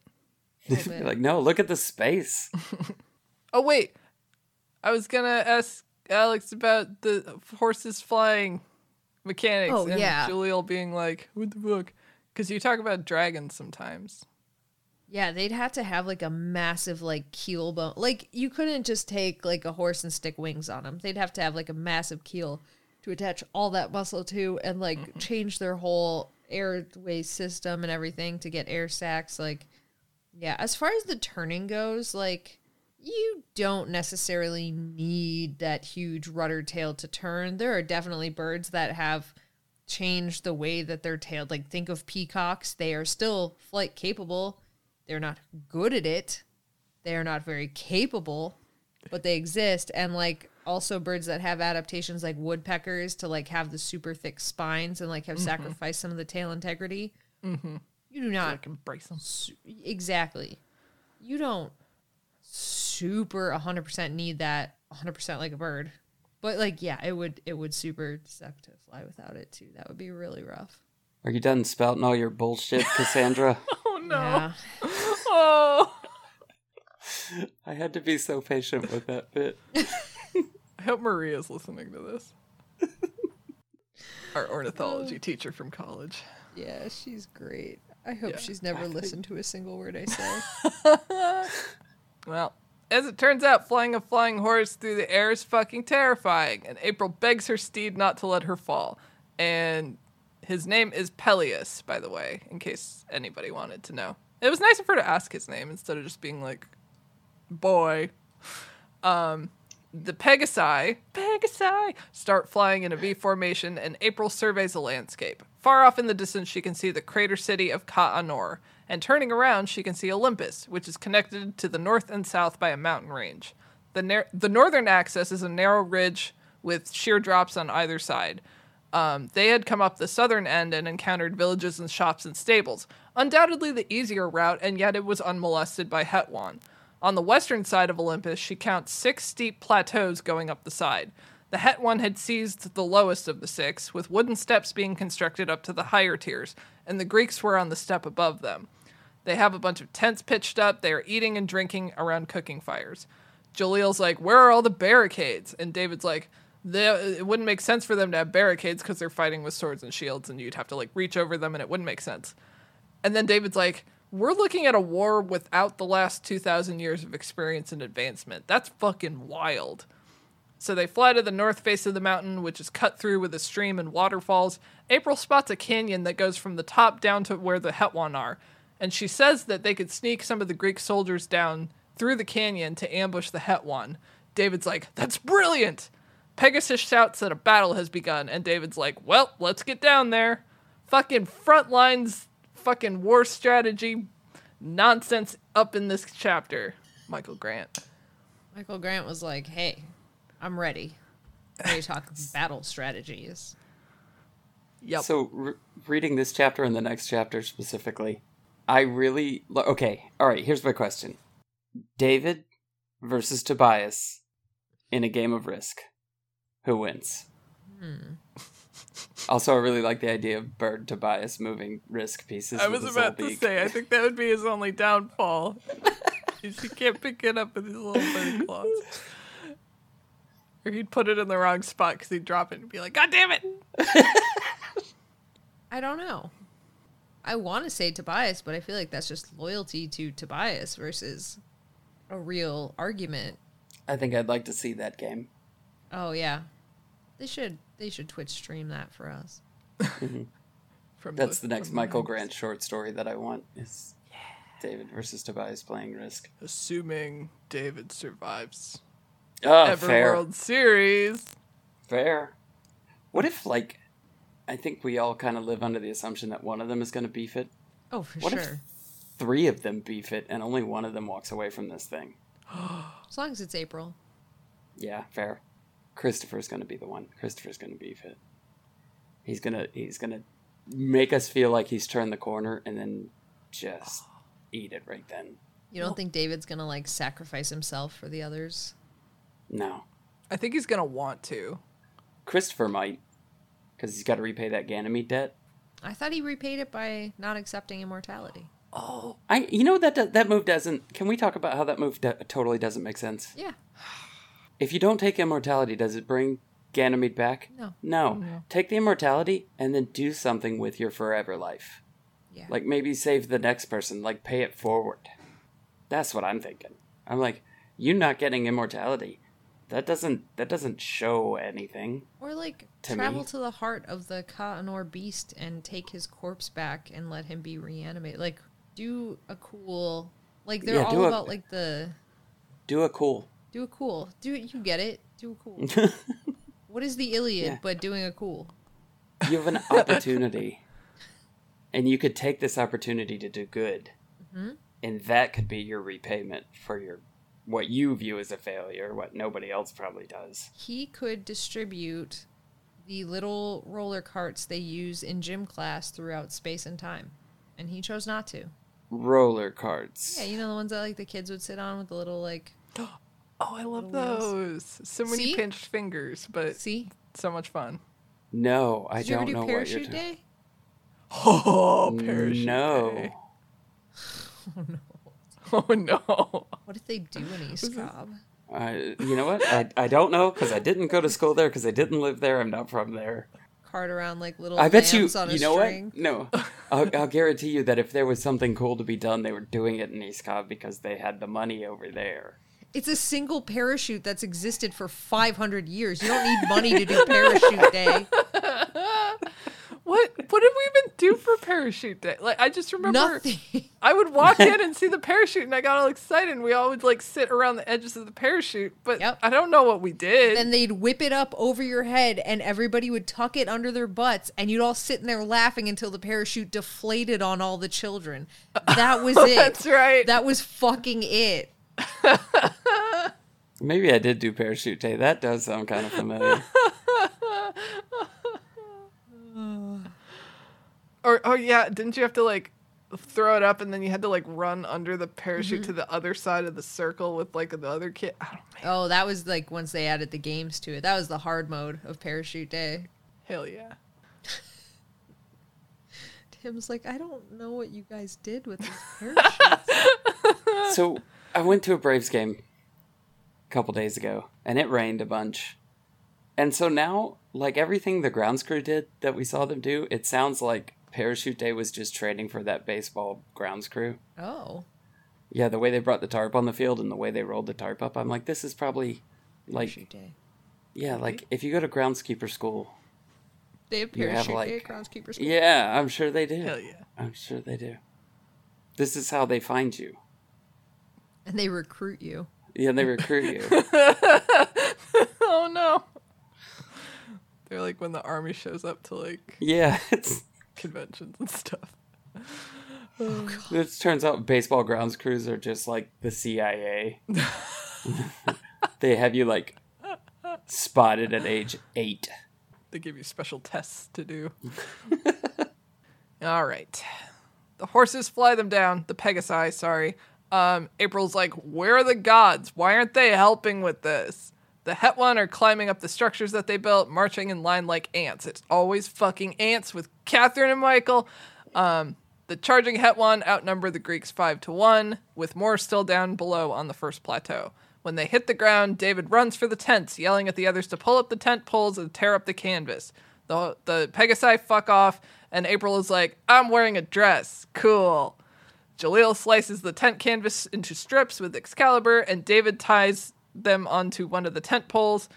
Little *laughs* bit. like, no, look at the space. *laughs* Oh wait, I was gonna ask Alex about the horses flying mechanics. Oh, and yeah. Jalil being like, "What the fuck?" Because you talk about dragons sometimes. Yeah, they'd have to have like a massive like keel bone. Like you couldn't just take like a horse and stick wings on them. They'd have to have like a massive keel to attach all that muscle to and like mm-hmm. change their whole airway system and everything to get air sacs like yeah, as far as the turning goes, like you don't necessarily need that huge rudder tail to turn. There are definitely birds that have changed the way that they're tailed. Like think of peacocks, they are still flight capable. They're not good at it. They are not very capable, but they exist. And like also birds that have adaptations like woodpeckers to like have the super thick spines and like have sacrificed some of the tail integrity. Mm-hmm. You do not can brace them. su- exactly. You don't super 100% need that 100% like a bird. But like yeah, it would it would super suck to fly without it too. That would be really rough. Are you done spouting all your bullshit, Cassandra? *laughs* Oh no! Yeah. Oh, *laughs* I had to be so patient with that bit. *laughs* I hope Maria's listening to this. Our ornithology uh, teacher from college. Yeah, she's great. I hope Yeah. she's never listened to a single word I say. Well, as it turns out, flying a flying horse through the air is fucking terrifying, and April begs her steed not to let her fall. And his name is Peleus, by the way, in case anybody wanted to know. It was nice of her to ask his name instead of just being like, boy. Um, the Pegasi, Pegasi, start flying in a V formation, and April surveys the landscape. Far off in the distance, she can see the crater city of Ka Anor, and turning around, she can see Olympus, which is connected to the north and south by a mountain range. The, the northern axis is a narrow ridge with sheer drops on either side. Um, they had come up the southern end and encountered villages and shops and stables, undoubtedly the easier route, and yet it was unmolested by Hetwan. On the western side of Olympus, she counts six steep plateaus going up the side. The Hetwan had seized the lowest of the six, with wooden steps being constructed up to the higher tiers, and the Greeks were on the step above them. They have a bunch of tents pitched up. They are eating and drinking around cooking fires. Jalil's like, Where are all the barricades? And David's like, "They- It wouldn't make sense for them to have barricades because they're fighting with swords and shields, and you'd have to like reach over them, and it wouldn't make sense. And then David's like, We're looking at a war without the last 2,000 years of experience and advancement. That's fucking wild. So they fly to the north face of the mountain, which is cut through with a stream and waterfalls. April spots a canyon that goes from the top down to where the Hetwan are, and she says that they could sneak some of the Greek soldiers down through the canyon to ambush the Hetwan. David's like, That's brilliant! Pegasus shouts that a battle has begun, and David's like, Well, let's get down there. Fucking front lines, fucking war strategy nonsense up in this chapter. Michael Grant. Michael Grant was like, "Hey, I'm ready." Ready to talk battle strategies. Yep. So, re- reading this chapter and the next chapter specifically, I really. lo- Okay, all right, here's my question David versus Tobias in a game of risk. Who wins? Hmm. Also, I really like the idea of Bird Tobias moving risk pieces. I was about to beak. say, I think that would be his only downfall. *laughs* he can't pick it up with his little bird claws. Or he'd put it in the wrong spot because he'd drop it and be like, God damn it! I don't know. I want to say Tobias, but I feel like that's just loyalty to Tobias versus a real argument. I think I'd like to see that game. Oh yeah, they should they should Twitch stream that for us. Mm-hmm. *laughs* From That's the next from Michael Grant short story that I want. Is David versus Tobias playing Risk? Assuming David survives Oh, fair, Everworld Series. fair. What if, like, I think we all kind of live under the assumption that one of them is going to beef it. Oh, for What if- sure. Three of them beef it, and only one of them walks away from this thing. *gasps* As long as it's April. Yeah, fair. Christopher's going to be the one. Christopher's going to beef it. He's gonna he's gonna make us feel like he's turned the corner, and then just eat it right then. You don't think David's gonna like sacrifice himself for the others? No, I think he's gonna want to. Christopher might, because he's got to repay that Ganymede debt. I thought he repaid it by not accepting immortality. Oh, I, you know that that move doesn't. Can we talk about how that move do- totally doesn't make sense? Yeah. *sighs* *sighs* If you don't take immortality, does it bring Ganymede back? No. No. Take the immortality and then do something with your forever life. Yeah. Like maybe save the next person, like pay it forward. That's what I'm thinking. I'm like, you not getting immortality. That doesn't that doesn't show anything. Or like To travel me. to the heart of the Ka Anor beast and take his corpse back and let him be reanimated. Like do a cool like they're Yeah, all a- about like the Do a cool. Do a cool. Do it you get it. Do a cool. *laughs* what is the Iliad Yeah. but doing a cool? You have an *laughs* opportunity. and you could take this opportunity to do good. Mm-hmm. And that could be your repayment for your what you view as a failure, what nobody else probably does. He could distribute the little roller carts they use in gym class throughout space and time. And he chose not to. Roller carts. Yeah, you know the ones that like the kids would sit on with the little like *gasps* *gasps* oh, oh, I love those. So many See? pinched fingers, but see? so much fun. No, I Did you ever don't do know what you're parachute doing. day? Oh, parachute. No. day. *laughs* Oh no. *laughs* Oh no. What did they do in East Cobb? I, you know what? I, I don't know because I didn't go to school there because I didn't live there. I'm not from there. Cart around like little I bet you. lambs on You know string. what? No, I'll, I'll guarantee you that if there was something cool to be done, they were doing it in East Cobb because they had the money over there. It's a single parachute that's existed for 500 years. You don't need money to do parachute day. *laughs* What what did we even do for parachute day? Like I just remember Nothing. I would walk in and see the *laughs* parachute and I got all excited and we all would like sit around the edges of the parachute, but Yep. I don't know what we did. then they'd whip it up over your head and everybody would tuck it under their butts and you'd all sit in there laughing until the parachute deflated on all the children. That was *laughs* it. That's right. That was fucking it. Maybe I did do parachute day. That does sound kind of familiar. *sighs* Or oh yeah, didn't you have to like throw it up, and then you had to like run under the parachute Mm-hmm. to the other side of the circle with like the other kid. I. Oh, that was like once they added the games to it. That was the hard mode of Parachute Day. Hell yeah. *laughs* Tim's like, I don't know what you guys did with these *laughs* parachutes. So I went to a Braves game a couple days ago, and it rained a bunch. And so now, like everything the grounds crew did that we saw them do, it sounds like Parachute Day was just training for that baseball grounds crew. oh, Yeah, the way they brought the tarp on the field and the way they rolled the tarp up, I'm like, this is probably like, Parachute Day. yeah, like if you go to groundskeeper school. They have You have, Parachute Day Groundskeeper School. Yeah, I'm sure they do. Hell yeah. I'm sure they do. This is how they find you. And they recruit you. Yeah, and they recruit you. *laughs* Oh no. They're like when the army shows up to like yeah, it's conventions and stuff. *sighs* It turns out baseball grounds crews are just like the CIA. *laughs* they have you like spotted at age eight. They give you special tests to do. *laughs* All right. The horses fly them down. The Pegasi, sorry. Um, April's like, Where are the gods? Why aren't they helping with this? The Hetwan are climbing up the structures that they built, marching in line like ants. It's always fucking ants with Catherine and Michael. Um, the charging Hetwan outnumber the Greeks 5 to 1, with more still down below on the first plateau. When they hit the ground, David runs for the tents, yelling at the others to pull up the tent poles and tear up the canvas. The, the Pegasi fuck off, and April is like, I'm wearing a dress. Cool. Jalil slices the tent canvas into strips with Excalibur, and David ties them onto one of the tent poles.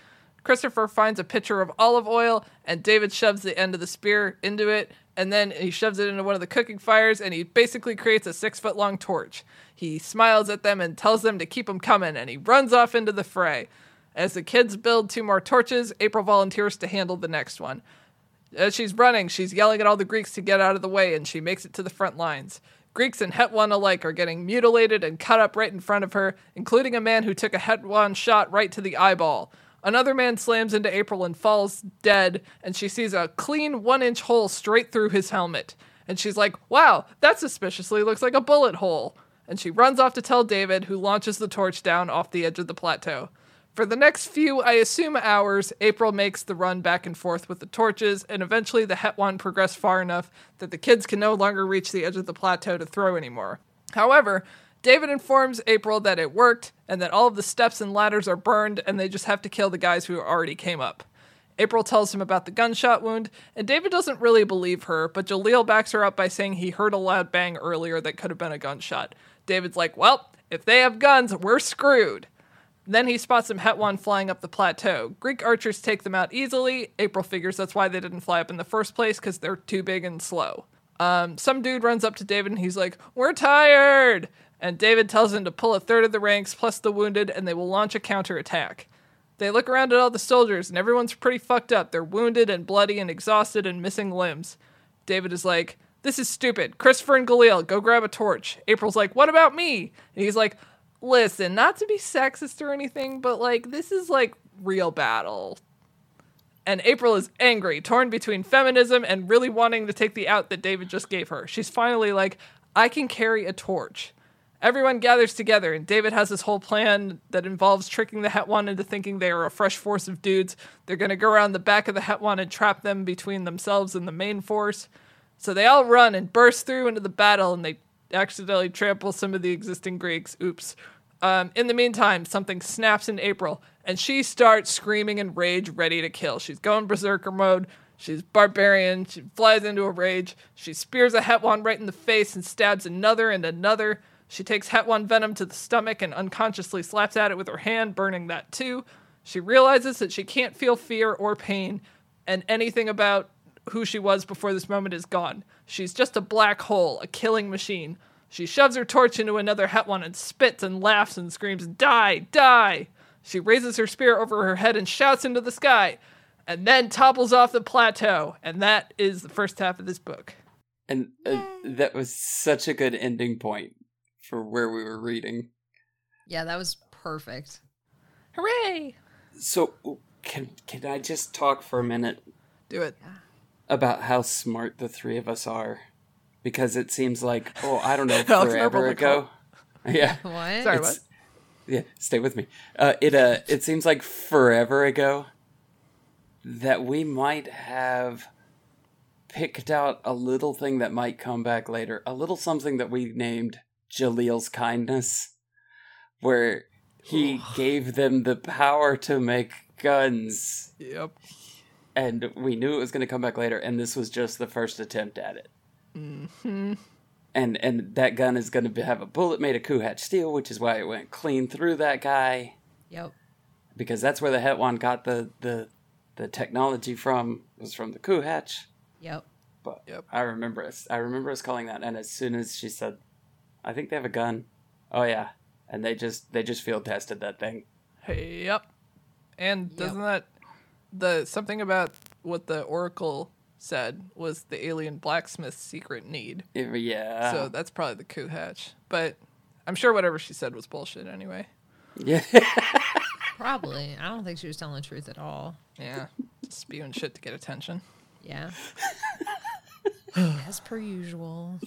Christopher finds a pitcher of olive oil, and David shoves the end of the spear into it, and then he shoves it into one of the cooking fires, and he basically creates a six foot long torch. He smiles at them and tells them to keep him coming, and he runs off into the fray. As the kids build two more torches, April volunteers to handle the next one. As she's running, she's yelling at all the Greeks to get out of the way, and she makes it to the front lines. Greeks and Hetwan alike are getting mutilated and cut up right in front of her, including a man who took a Hetwan shot right to the eyeball. Another man slams into April and falls dead, and she sees a clean one inch hole straight through his helmet. And she's like, wow, that suspiciously looks like a bullet hole. And she runs off to tell David, who launches the torch down off the edge of the plateau. For the next few, I assume hours, April makes the run back and forth with the torches, and eventually the Hetwan progress far enough that the kids can no longer reach the edge of the plateau to throw anymore. However, David informs April that it worked and that all of the steps and ladders are burned and they just have to kill the guys who already came up. April tells him about the gunshot wound, and David doesn't really believe her, but Jalil backs her up by saying he heard a loud bang earlier that could have been a gunshot. David's like, well, if they have guns, we're screwed. Then he spots some Hetwan flying up the plateau. Greek archers take them out easily. April figures that's why they didn't fly up in the first place, because they're too big and slow. Um, some dude runs up to David and he's like, We're tired! And David tells him to pull a third of the ranks plus the wounded, and they will launch a counterattack. They look around at all the soldiers, and everyone's pretty fucked up. They're wounded and bloody and exhausted and missing limbs. David is like, This is stupid. Christopher and Jalil, go grab a torch. April's like, What about me? And he's like, Listen, not to be sexist or anything, but like, this is like real battle. And April is angry, torn between feminism and really wanting to take the out that David just gave her. She's finally like, I can carry a torch. Everyone gathers together, and David has this whole plan that involves tricking the Hetwan into thinking they are a fresh force of dudes. They're going to go around the back of the Hetwan and trap them between themselves and the main force. So they all run and burst through into the battle, and they accidentally trample some of the existing Greeks. Oops. Um, in the meantime, something snaps in April, and she starts screaming in rage, ready to kill. She's going berserker mode. She's barbarian. She flies into a rage. She spears a Hetwan right in the face and stabs another and another. She takes Hetwan venom to the stomach and unconsciously slaps at it with her hand, burning that too. She realizes that she can't feel fear or pain, and anything about who she was before this moment is gone. She's just a black hole, a killing machine. She shoves her torch into another Hetwan and spits and laughs and screams, Die! Die! She raises her spear over her head and shouts into the sky, and then topples off the plateau. And that is the first half of this book. And uh, that was such a good ending point for where we were reading. Yeah, that was perfect. Hooray! So can can I just talk for a minute Do it. About how smart the three of us are because it seems like oh I don't know Alex and I forever ago. *laughs* Yeah, *laughs* What? Sorry, it's- what? yeah. Stay with me. Uh, it uh it seems like forever ago that we might have picked out a little thing that might come back later, a little something that we named Jalil's kindness, where he gave them the power to make guns, Yep. And we knew it was going to come back later, and this was just the first attempt at it. Mm-hmm. And and that gun is going to have a bullet made of Coo-Hatch steel, which is why it went clean through that guy Yep. because that's where the Hetwan got the the the technology from was from the Coo-Hatch. Yep. But Yep. I remember us. I remember us calling that, and as soon as she said, "I think they have a gun," oh yeah, and they just they just field tested that thing. Hey, yep. And doesn't that the something about what the Oracle said was the alien blacksmith's secret need. Yeah, So that's probably the Coo-Hatch. But I'm sure whatever she said was bullshit anyway. yeah. *laughs* Probably. I don't think she was telling the truth at all. Yeah. Just spewing shit to get attention. Yeah. *laughs* As per usual.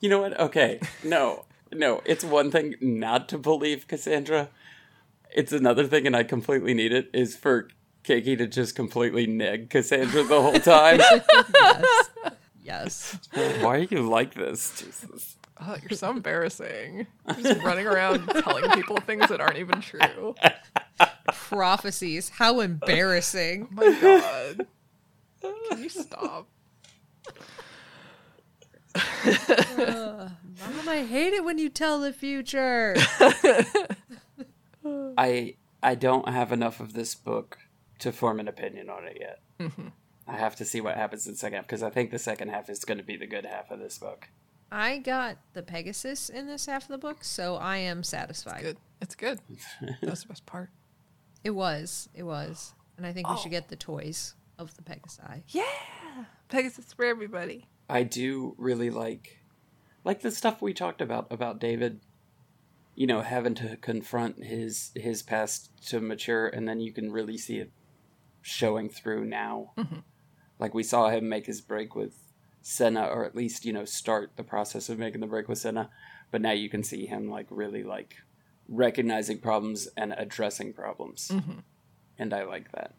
you know what? Okay, no, no. It's one thing not to believe Cassandra. It's another thing, and I completely need it. Is for Keiki to just completely neg Cassandra the whole time. *laughs* Yes. Yes. Why are you like this? Jesus. Oh, you're so embarrassing. Just running around telling people things that aren't even true. Prophecies. How embarrassing. Oh my god. Can you stop? Uh, Mom, I hate it when you tell the future. *laughs* I I don't have enough of this book to form an opinion on it yet. Mm-hmm. I have to see what happens in the second half because I think the second half is going to be the good half of this book. I got the Pegasus in this half of the book, so I am satisfied. It's Good. It's good. *laughs* That's the best part. It was. It was. And I think we should oh. get the toys of the Pegasi. Yeah. Pegasus for everybody. I do really like like the stuff we talked about about David you know having to confront his his past to mature and then you can really see it showing through now. Like we saw him make his break with Senna or at least you know start the process of making the break with Senna, but now you can see him like really like recognizing problems and addressing problems. And I like that.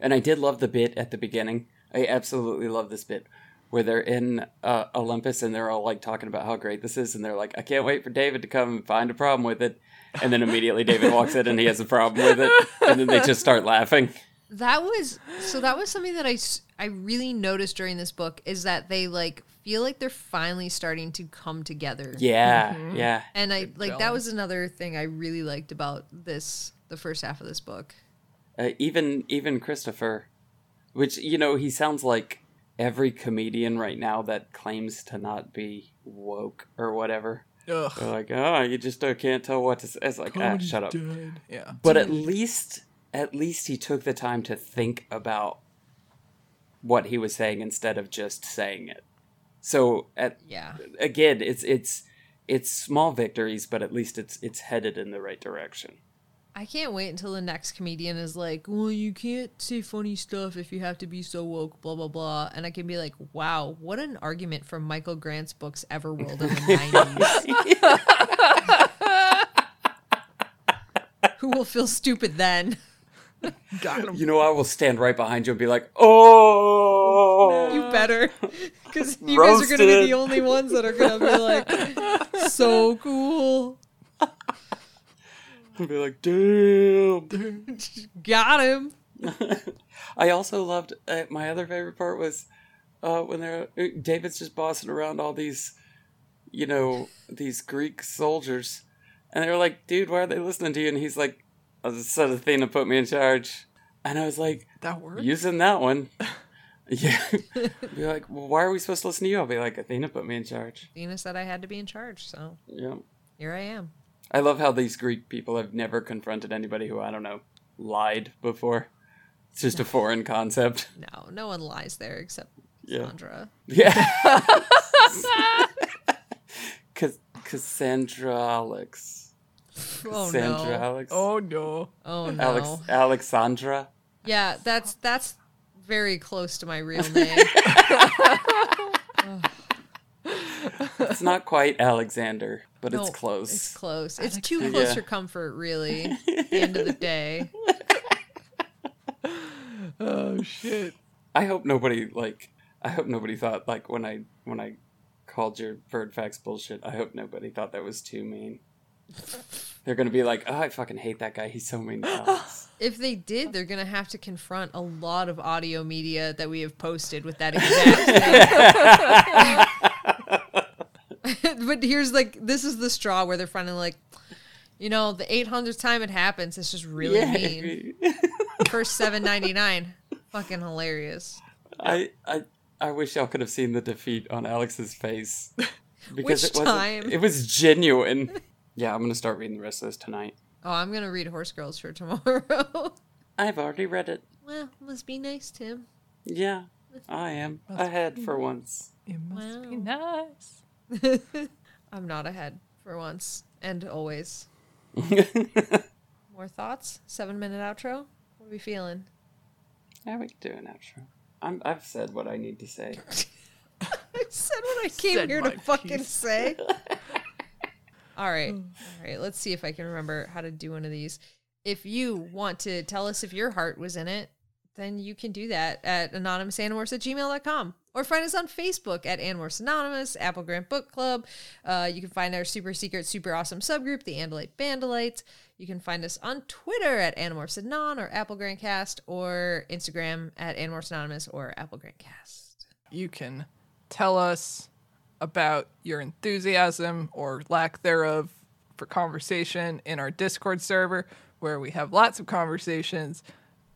And I did love the bit at the beginning. I absolutely love this bit where they're in uh, Olympus and they're all like talking about how great this is, and they're like, "I can't wait for David to come and find a problem with it." And then immediately David walks in and he has a problem with it, and then they just start laughing. That was so. That was something that I I really noticed during this book is that they like feel like they're finally starting to come together. Yeah, yeah. And I Good like that was another thing I really liked about this the first half of this book. Uh, even even Christopher, which you know he sounds like every comedian right now that claims to not be woke or whatever. Ugh. They're like, oh, you just uh, can't tell what to say. It's like, ah, shut up. Dead. Yeah. But at least, at least he took the time to think about what he was saying instead of just saying it. So, at Yeah. again, it's it's it's small victories, but at least it's it's headed in the right direction. I can't wait until the next comedian is like, "Well, you can't say funny stuff if you have to be so woke." Blah blah blah, and I can be like, "Wow, what an argument from Michael Grant's books Everworld in the *laughs* '90s." *laughs* Who will feel stupid then? *laughs* Got him. You know, I will stand right behind you and be like, "Oh, You better, *laughs* because you guys are gonna be the only ones that are gonna be like, *laughs* "So cool, I'll be like, "Damn." got him." I also loved uh, my other favorite part was uh, when they're uh, David's just bossing around all these, you know, these Greek soldiers, and they're like, "Dude, why are they listening to you?" And he's like, "I said Athena put me in charge," and I was like, That worked. "Using that one." *laughs* Yeah, *laughs* be like, well, why are we supposed to listen to you? I'll be like, Athena put me in charge. Athena said I had to be in charge, so Yeah, here I am. I love how these Greek people have never confronted anybody who I don't know lied before. It's just a foreign concept. No, no one lies there except Yeah. Sandra. Yeah. *laughs* Cass- Cassandra Alex. *laughs* Oh Cassandra no! Alex. Oh no. Oh no! Alex Alexandra. Yeah, that's that's very close to my real *laughs* name. *laughs* It's not quite Alexander, but No, it's close. It's close. It's too close Yeah. for comfort, really. At the end of the day. Oh shit. I hope nobody like. I hope nobody thought like when I when I called your bird facts bullshit. I hope nobody thought that was too mean. They're gonna be like, "Oh, I fucking hate that guy. He's so mean." to Alex." *laughs* If they did, they're gonna have to confront a lot of audio media that we have posted with that exact *laughs* but here's like this is the straw where they're finally like, you know, the 800th time it happens, it's just really Yeah. mean. *laughs* First 7.99, fucking hilarious. I I I wish y'all could have seen the defeat on Alex's face Which because it wasn't. time? It was genuine. Yeah, I'm gonna start reading the rest of this tonight. Oh, I'm gonna read Horse Girls for tomorrow. *laughs* I've already read it. well, must be nice, Tim. Yeah, I am ahead for mm-hmm. once. It must be nice. *laughs* I'm not ahead for once and always. *laughs* More thoughts? Seven minute outro? What are we feeling? Yeah, we can do an outro. I'm, I've said what I need to say. I said what I came Said here to my fucking piece. say. All right. All right. Let's see if I can remember how to do one of these. If you want to tell us if your heart was in it, then you can do that at anonymousanimorphs at gmail.com or find us on Facebook at Animorphs Anonymous, AppleGrant Book Club. Uh, you can find our super secret, super awesome subgroup, the Andalite Bandalites. You can find us on Twitter at Animorphs Anon or AppleGrant Cast or Instagram at Animorphs Anonymous or AppleGrant Cast. You can tell us about your enthusiasm or lack thereof for conversation in our Discord server, where we have lots of conversations,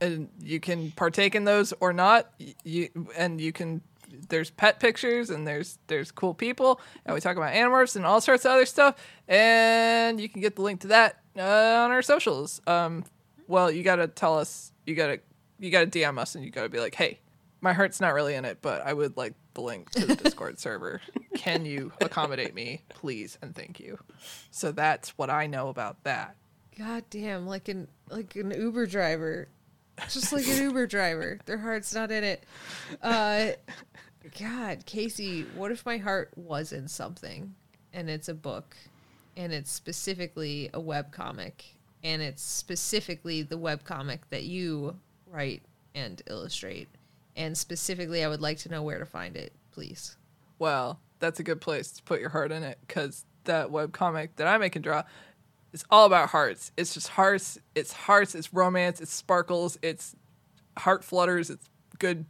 and you can partake in those or not. You and you can. There's pet pictures and there's there's cool people, and we talk about animorphs and all sorts of other stuff. And you can get the link to that uh, on our socials. Um, well, you gotta tell us. You gotta you gotta DM us, and you gotta be like, hey, my heart's not really in it, but I would like the link to the Discord *laughs* server. Can you accommodate me, please, and thank you? So that's what I know about that. God damn, like an like an Uber driver. Just like an Uber driver. Their heart's not in it. Uh God, Kaycie, what if my heart was in something and it's a book and it's specifically a web comic and it's specifically the web comic that you write and illustrate and specifically I would like to know where to find it, please. Well, that's a good place to put your heart in it because that webcomic that I make and draw is all about hearts. It's just hearts. It's hearts. It's romance. It's sparkles. It's heart flutters. It's good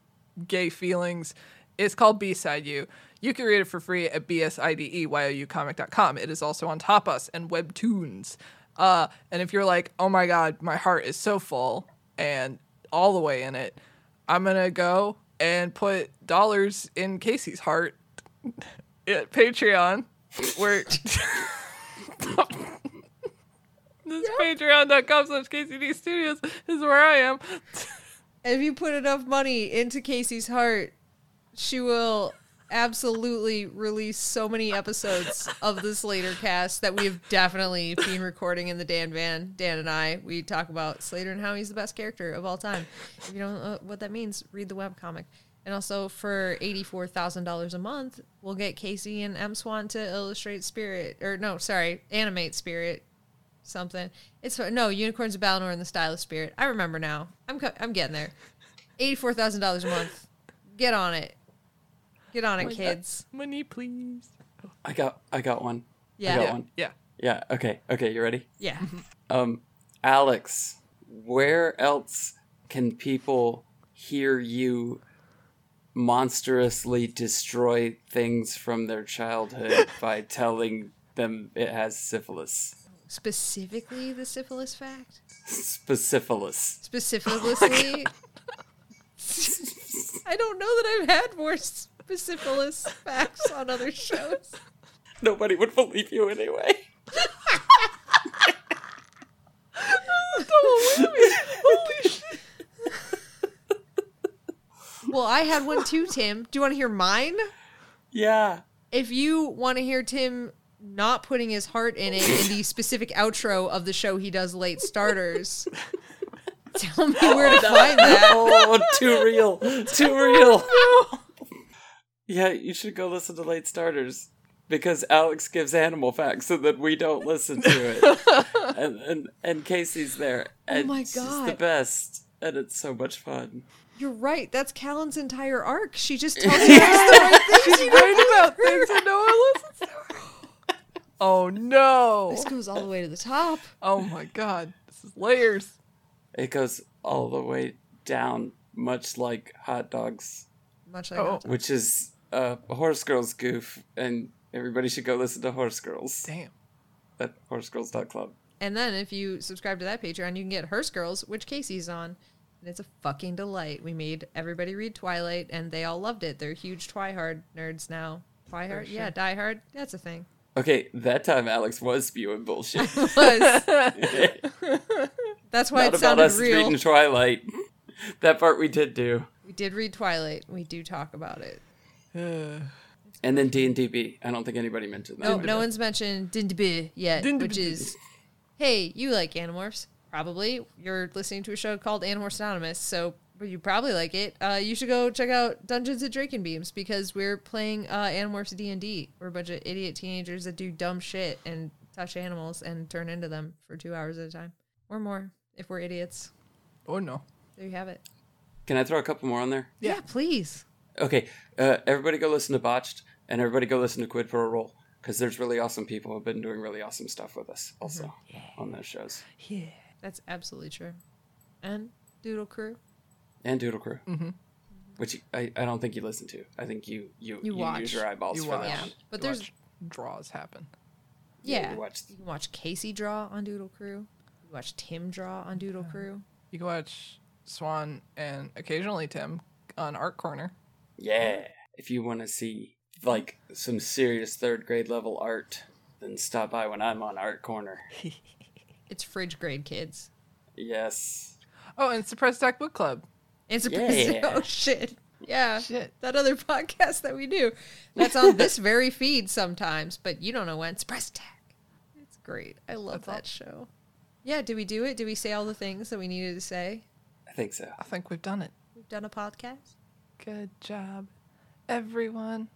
gay feelings. It's called B-Side You. You can read it for free at bsideyoucomic.com. It is also on Tapas and Webtoons. Uh, and if you're like, oh my god, my heart is so full and all the way in it, I'm gonna go and put dollars in Kaycie's heart *laughs* at Patreon, where *laughs* this patreon.com slash KCD Studios is where I am. if you put enough money into Kaycie's heart, she will absolutely release so many episodes of this later cast that we have definitely been recording in the Dan Van. Dan and I, we talk about Slater and how he's the best character of all time. If you don't know what that means, read the webcomic. And also for $84,000 a month, we'll get Kaycie and M Swan to illustrate Spirit, or no, sorry, animate Spirit something. It's no unicorns of Balinor in the style of Spirit. I remember now. I'm I'm getting there. Eighty four thousand dollars a month. Get on it. Get on it, kids. Money, please. I got I got one. Yeah. I got Yeah. one. Yeah. Yeah. Okay. Okay. You ready? Yeah. *laughs* Um, Alex, where else can people hear you monstrously destroy things from their childhood *laughs* by telling them it has syphilis? Specifically, the syphilis fact. Speciphilis. Specifically, *laughs* I don't know that I've had more specificless facts on other shows. Nobody would believe you anyway. Holy shit. Well, I had one too, Tim. Do you want to hear mine? Yeah. If you want to hear Tim not putting his heart in it in the specific outro of the show he does late starters, tell me where to *laughs* find that. Oh, too real. Too real. *laughs* Yeah, you should go listen to Late Starters. because Alex gives animal facts so that we don't listen to it. *laughs* and, and and Kaycie's there. Oh and Oh my she's the best. And it's so much fun. You're right. That's Callan's entire arc. She just *laughs* tells you the right things. She's right about things and no one listens to her. *laughs* Oh no. This goes all the way to the top. Oh my god. This is layers. It goes all the way down, much like hot dogs, Much like Oh. that. which is a Horse Girls goof. And everybody should go listen to Horse Girls Damn. at horsegirls.club. And then if you subscribe to that Patreon, you can get Hearst Girls, which Kaycie's on. And it's a fucking delight. We made everybody read Twilight, and they all loved it. They're huge Twihard nerds now. Twihard? Oh, yeah, Die Hard. That's a thing. Okay, that time Alex was spewing bullshit. *laughs* Was. *laughs* That's why Not it about sounded us real. reading Twilight. that part we did do. We did read Twilight. We do talk about it. Uh, And then D and DB. I don't think anybody mentioned that. No, no one's mentioned Dindabee yet, Dindabee. which is, hey, you like Animorphs? Probably. You're listening to a show called Animorphs Anonymous, so you probably like it. Uh, you should go check out Dungeons and Drake and Beams because we're playing uh, Animorphs D and D. We're a bunch of idiot teenagers that do dumb shit and touch animals and turn into them for two hours at a time or more if we're idiots. oh no. There you have it. Can I throw a couple more on there? Yeah. yeah please. Okay, uh, everybody go listen to Botched, and everybody go listen to Quid for a Roll, because there's really awesome people who have been doing really awesome stuff with us also on those shows. Yeah. That's absolutely true. And Doodle Crew. And Doodle Crew, mm-hmm. which I, I don't think you listen to. I think you you, You watch. use your eyeballs You for watch. that Yeah, but you there's watch draws happen. Yeah, Yeah. you watch- You can watch Kaycie draw on Doodle Crew. You watch Tim draw on Doodle Crew. You can watch Swan and occasionally Tim on Art Corner. Yeah. If you want to see like some serious third grade level art, then stop by when I'm on Art Corner. *laughs* It's fridge grade kids. Yes. Oh, and Suppressed Act Book Club. It's a Yeah. *laughs* oh shit. Yeah. Shit. That other *laughs* podcast that we do. That's on this very feed sometimes, but you don't know when. Express Tech. It's great. I love That's that show. Yeah, did we do it? Did we say all the things that we needed to say? I think so. I think we've done it. We've done a podcast. Good job, everyone.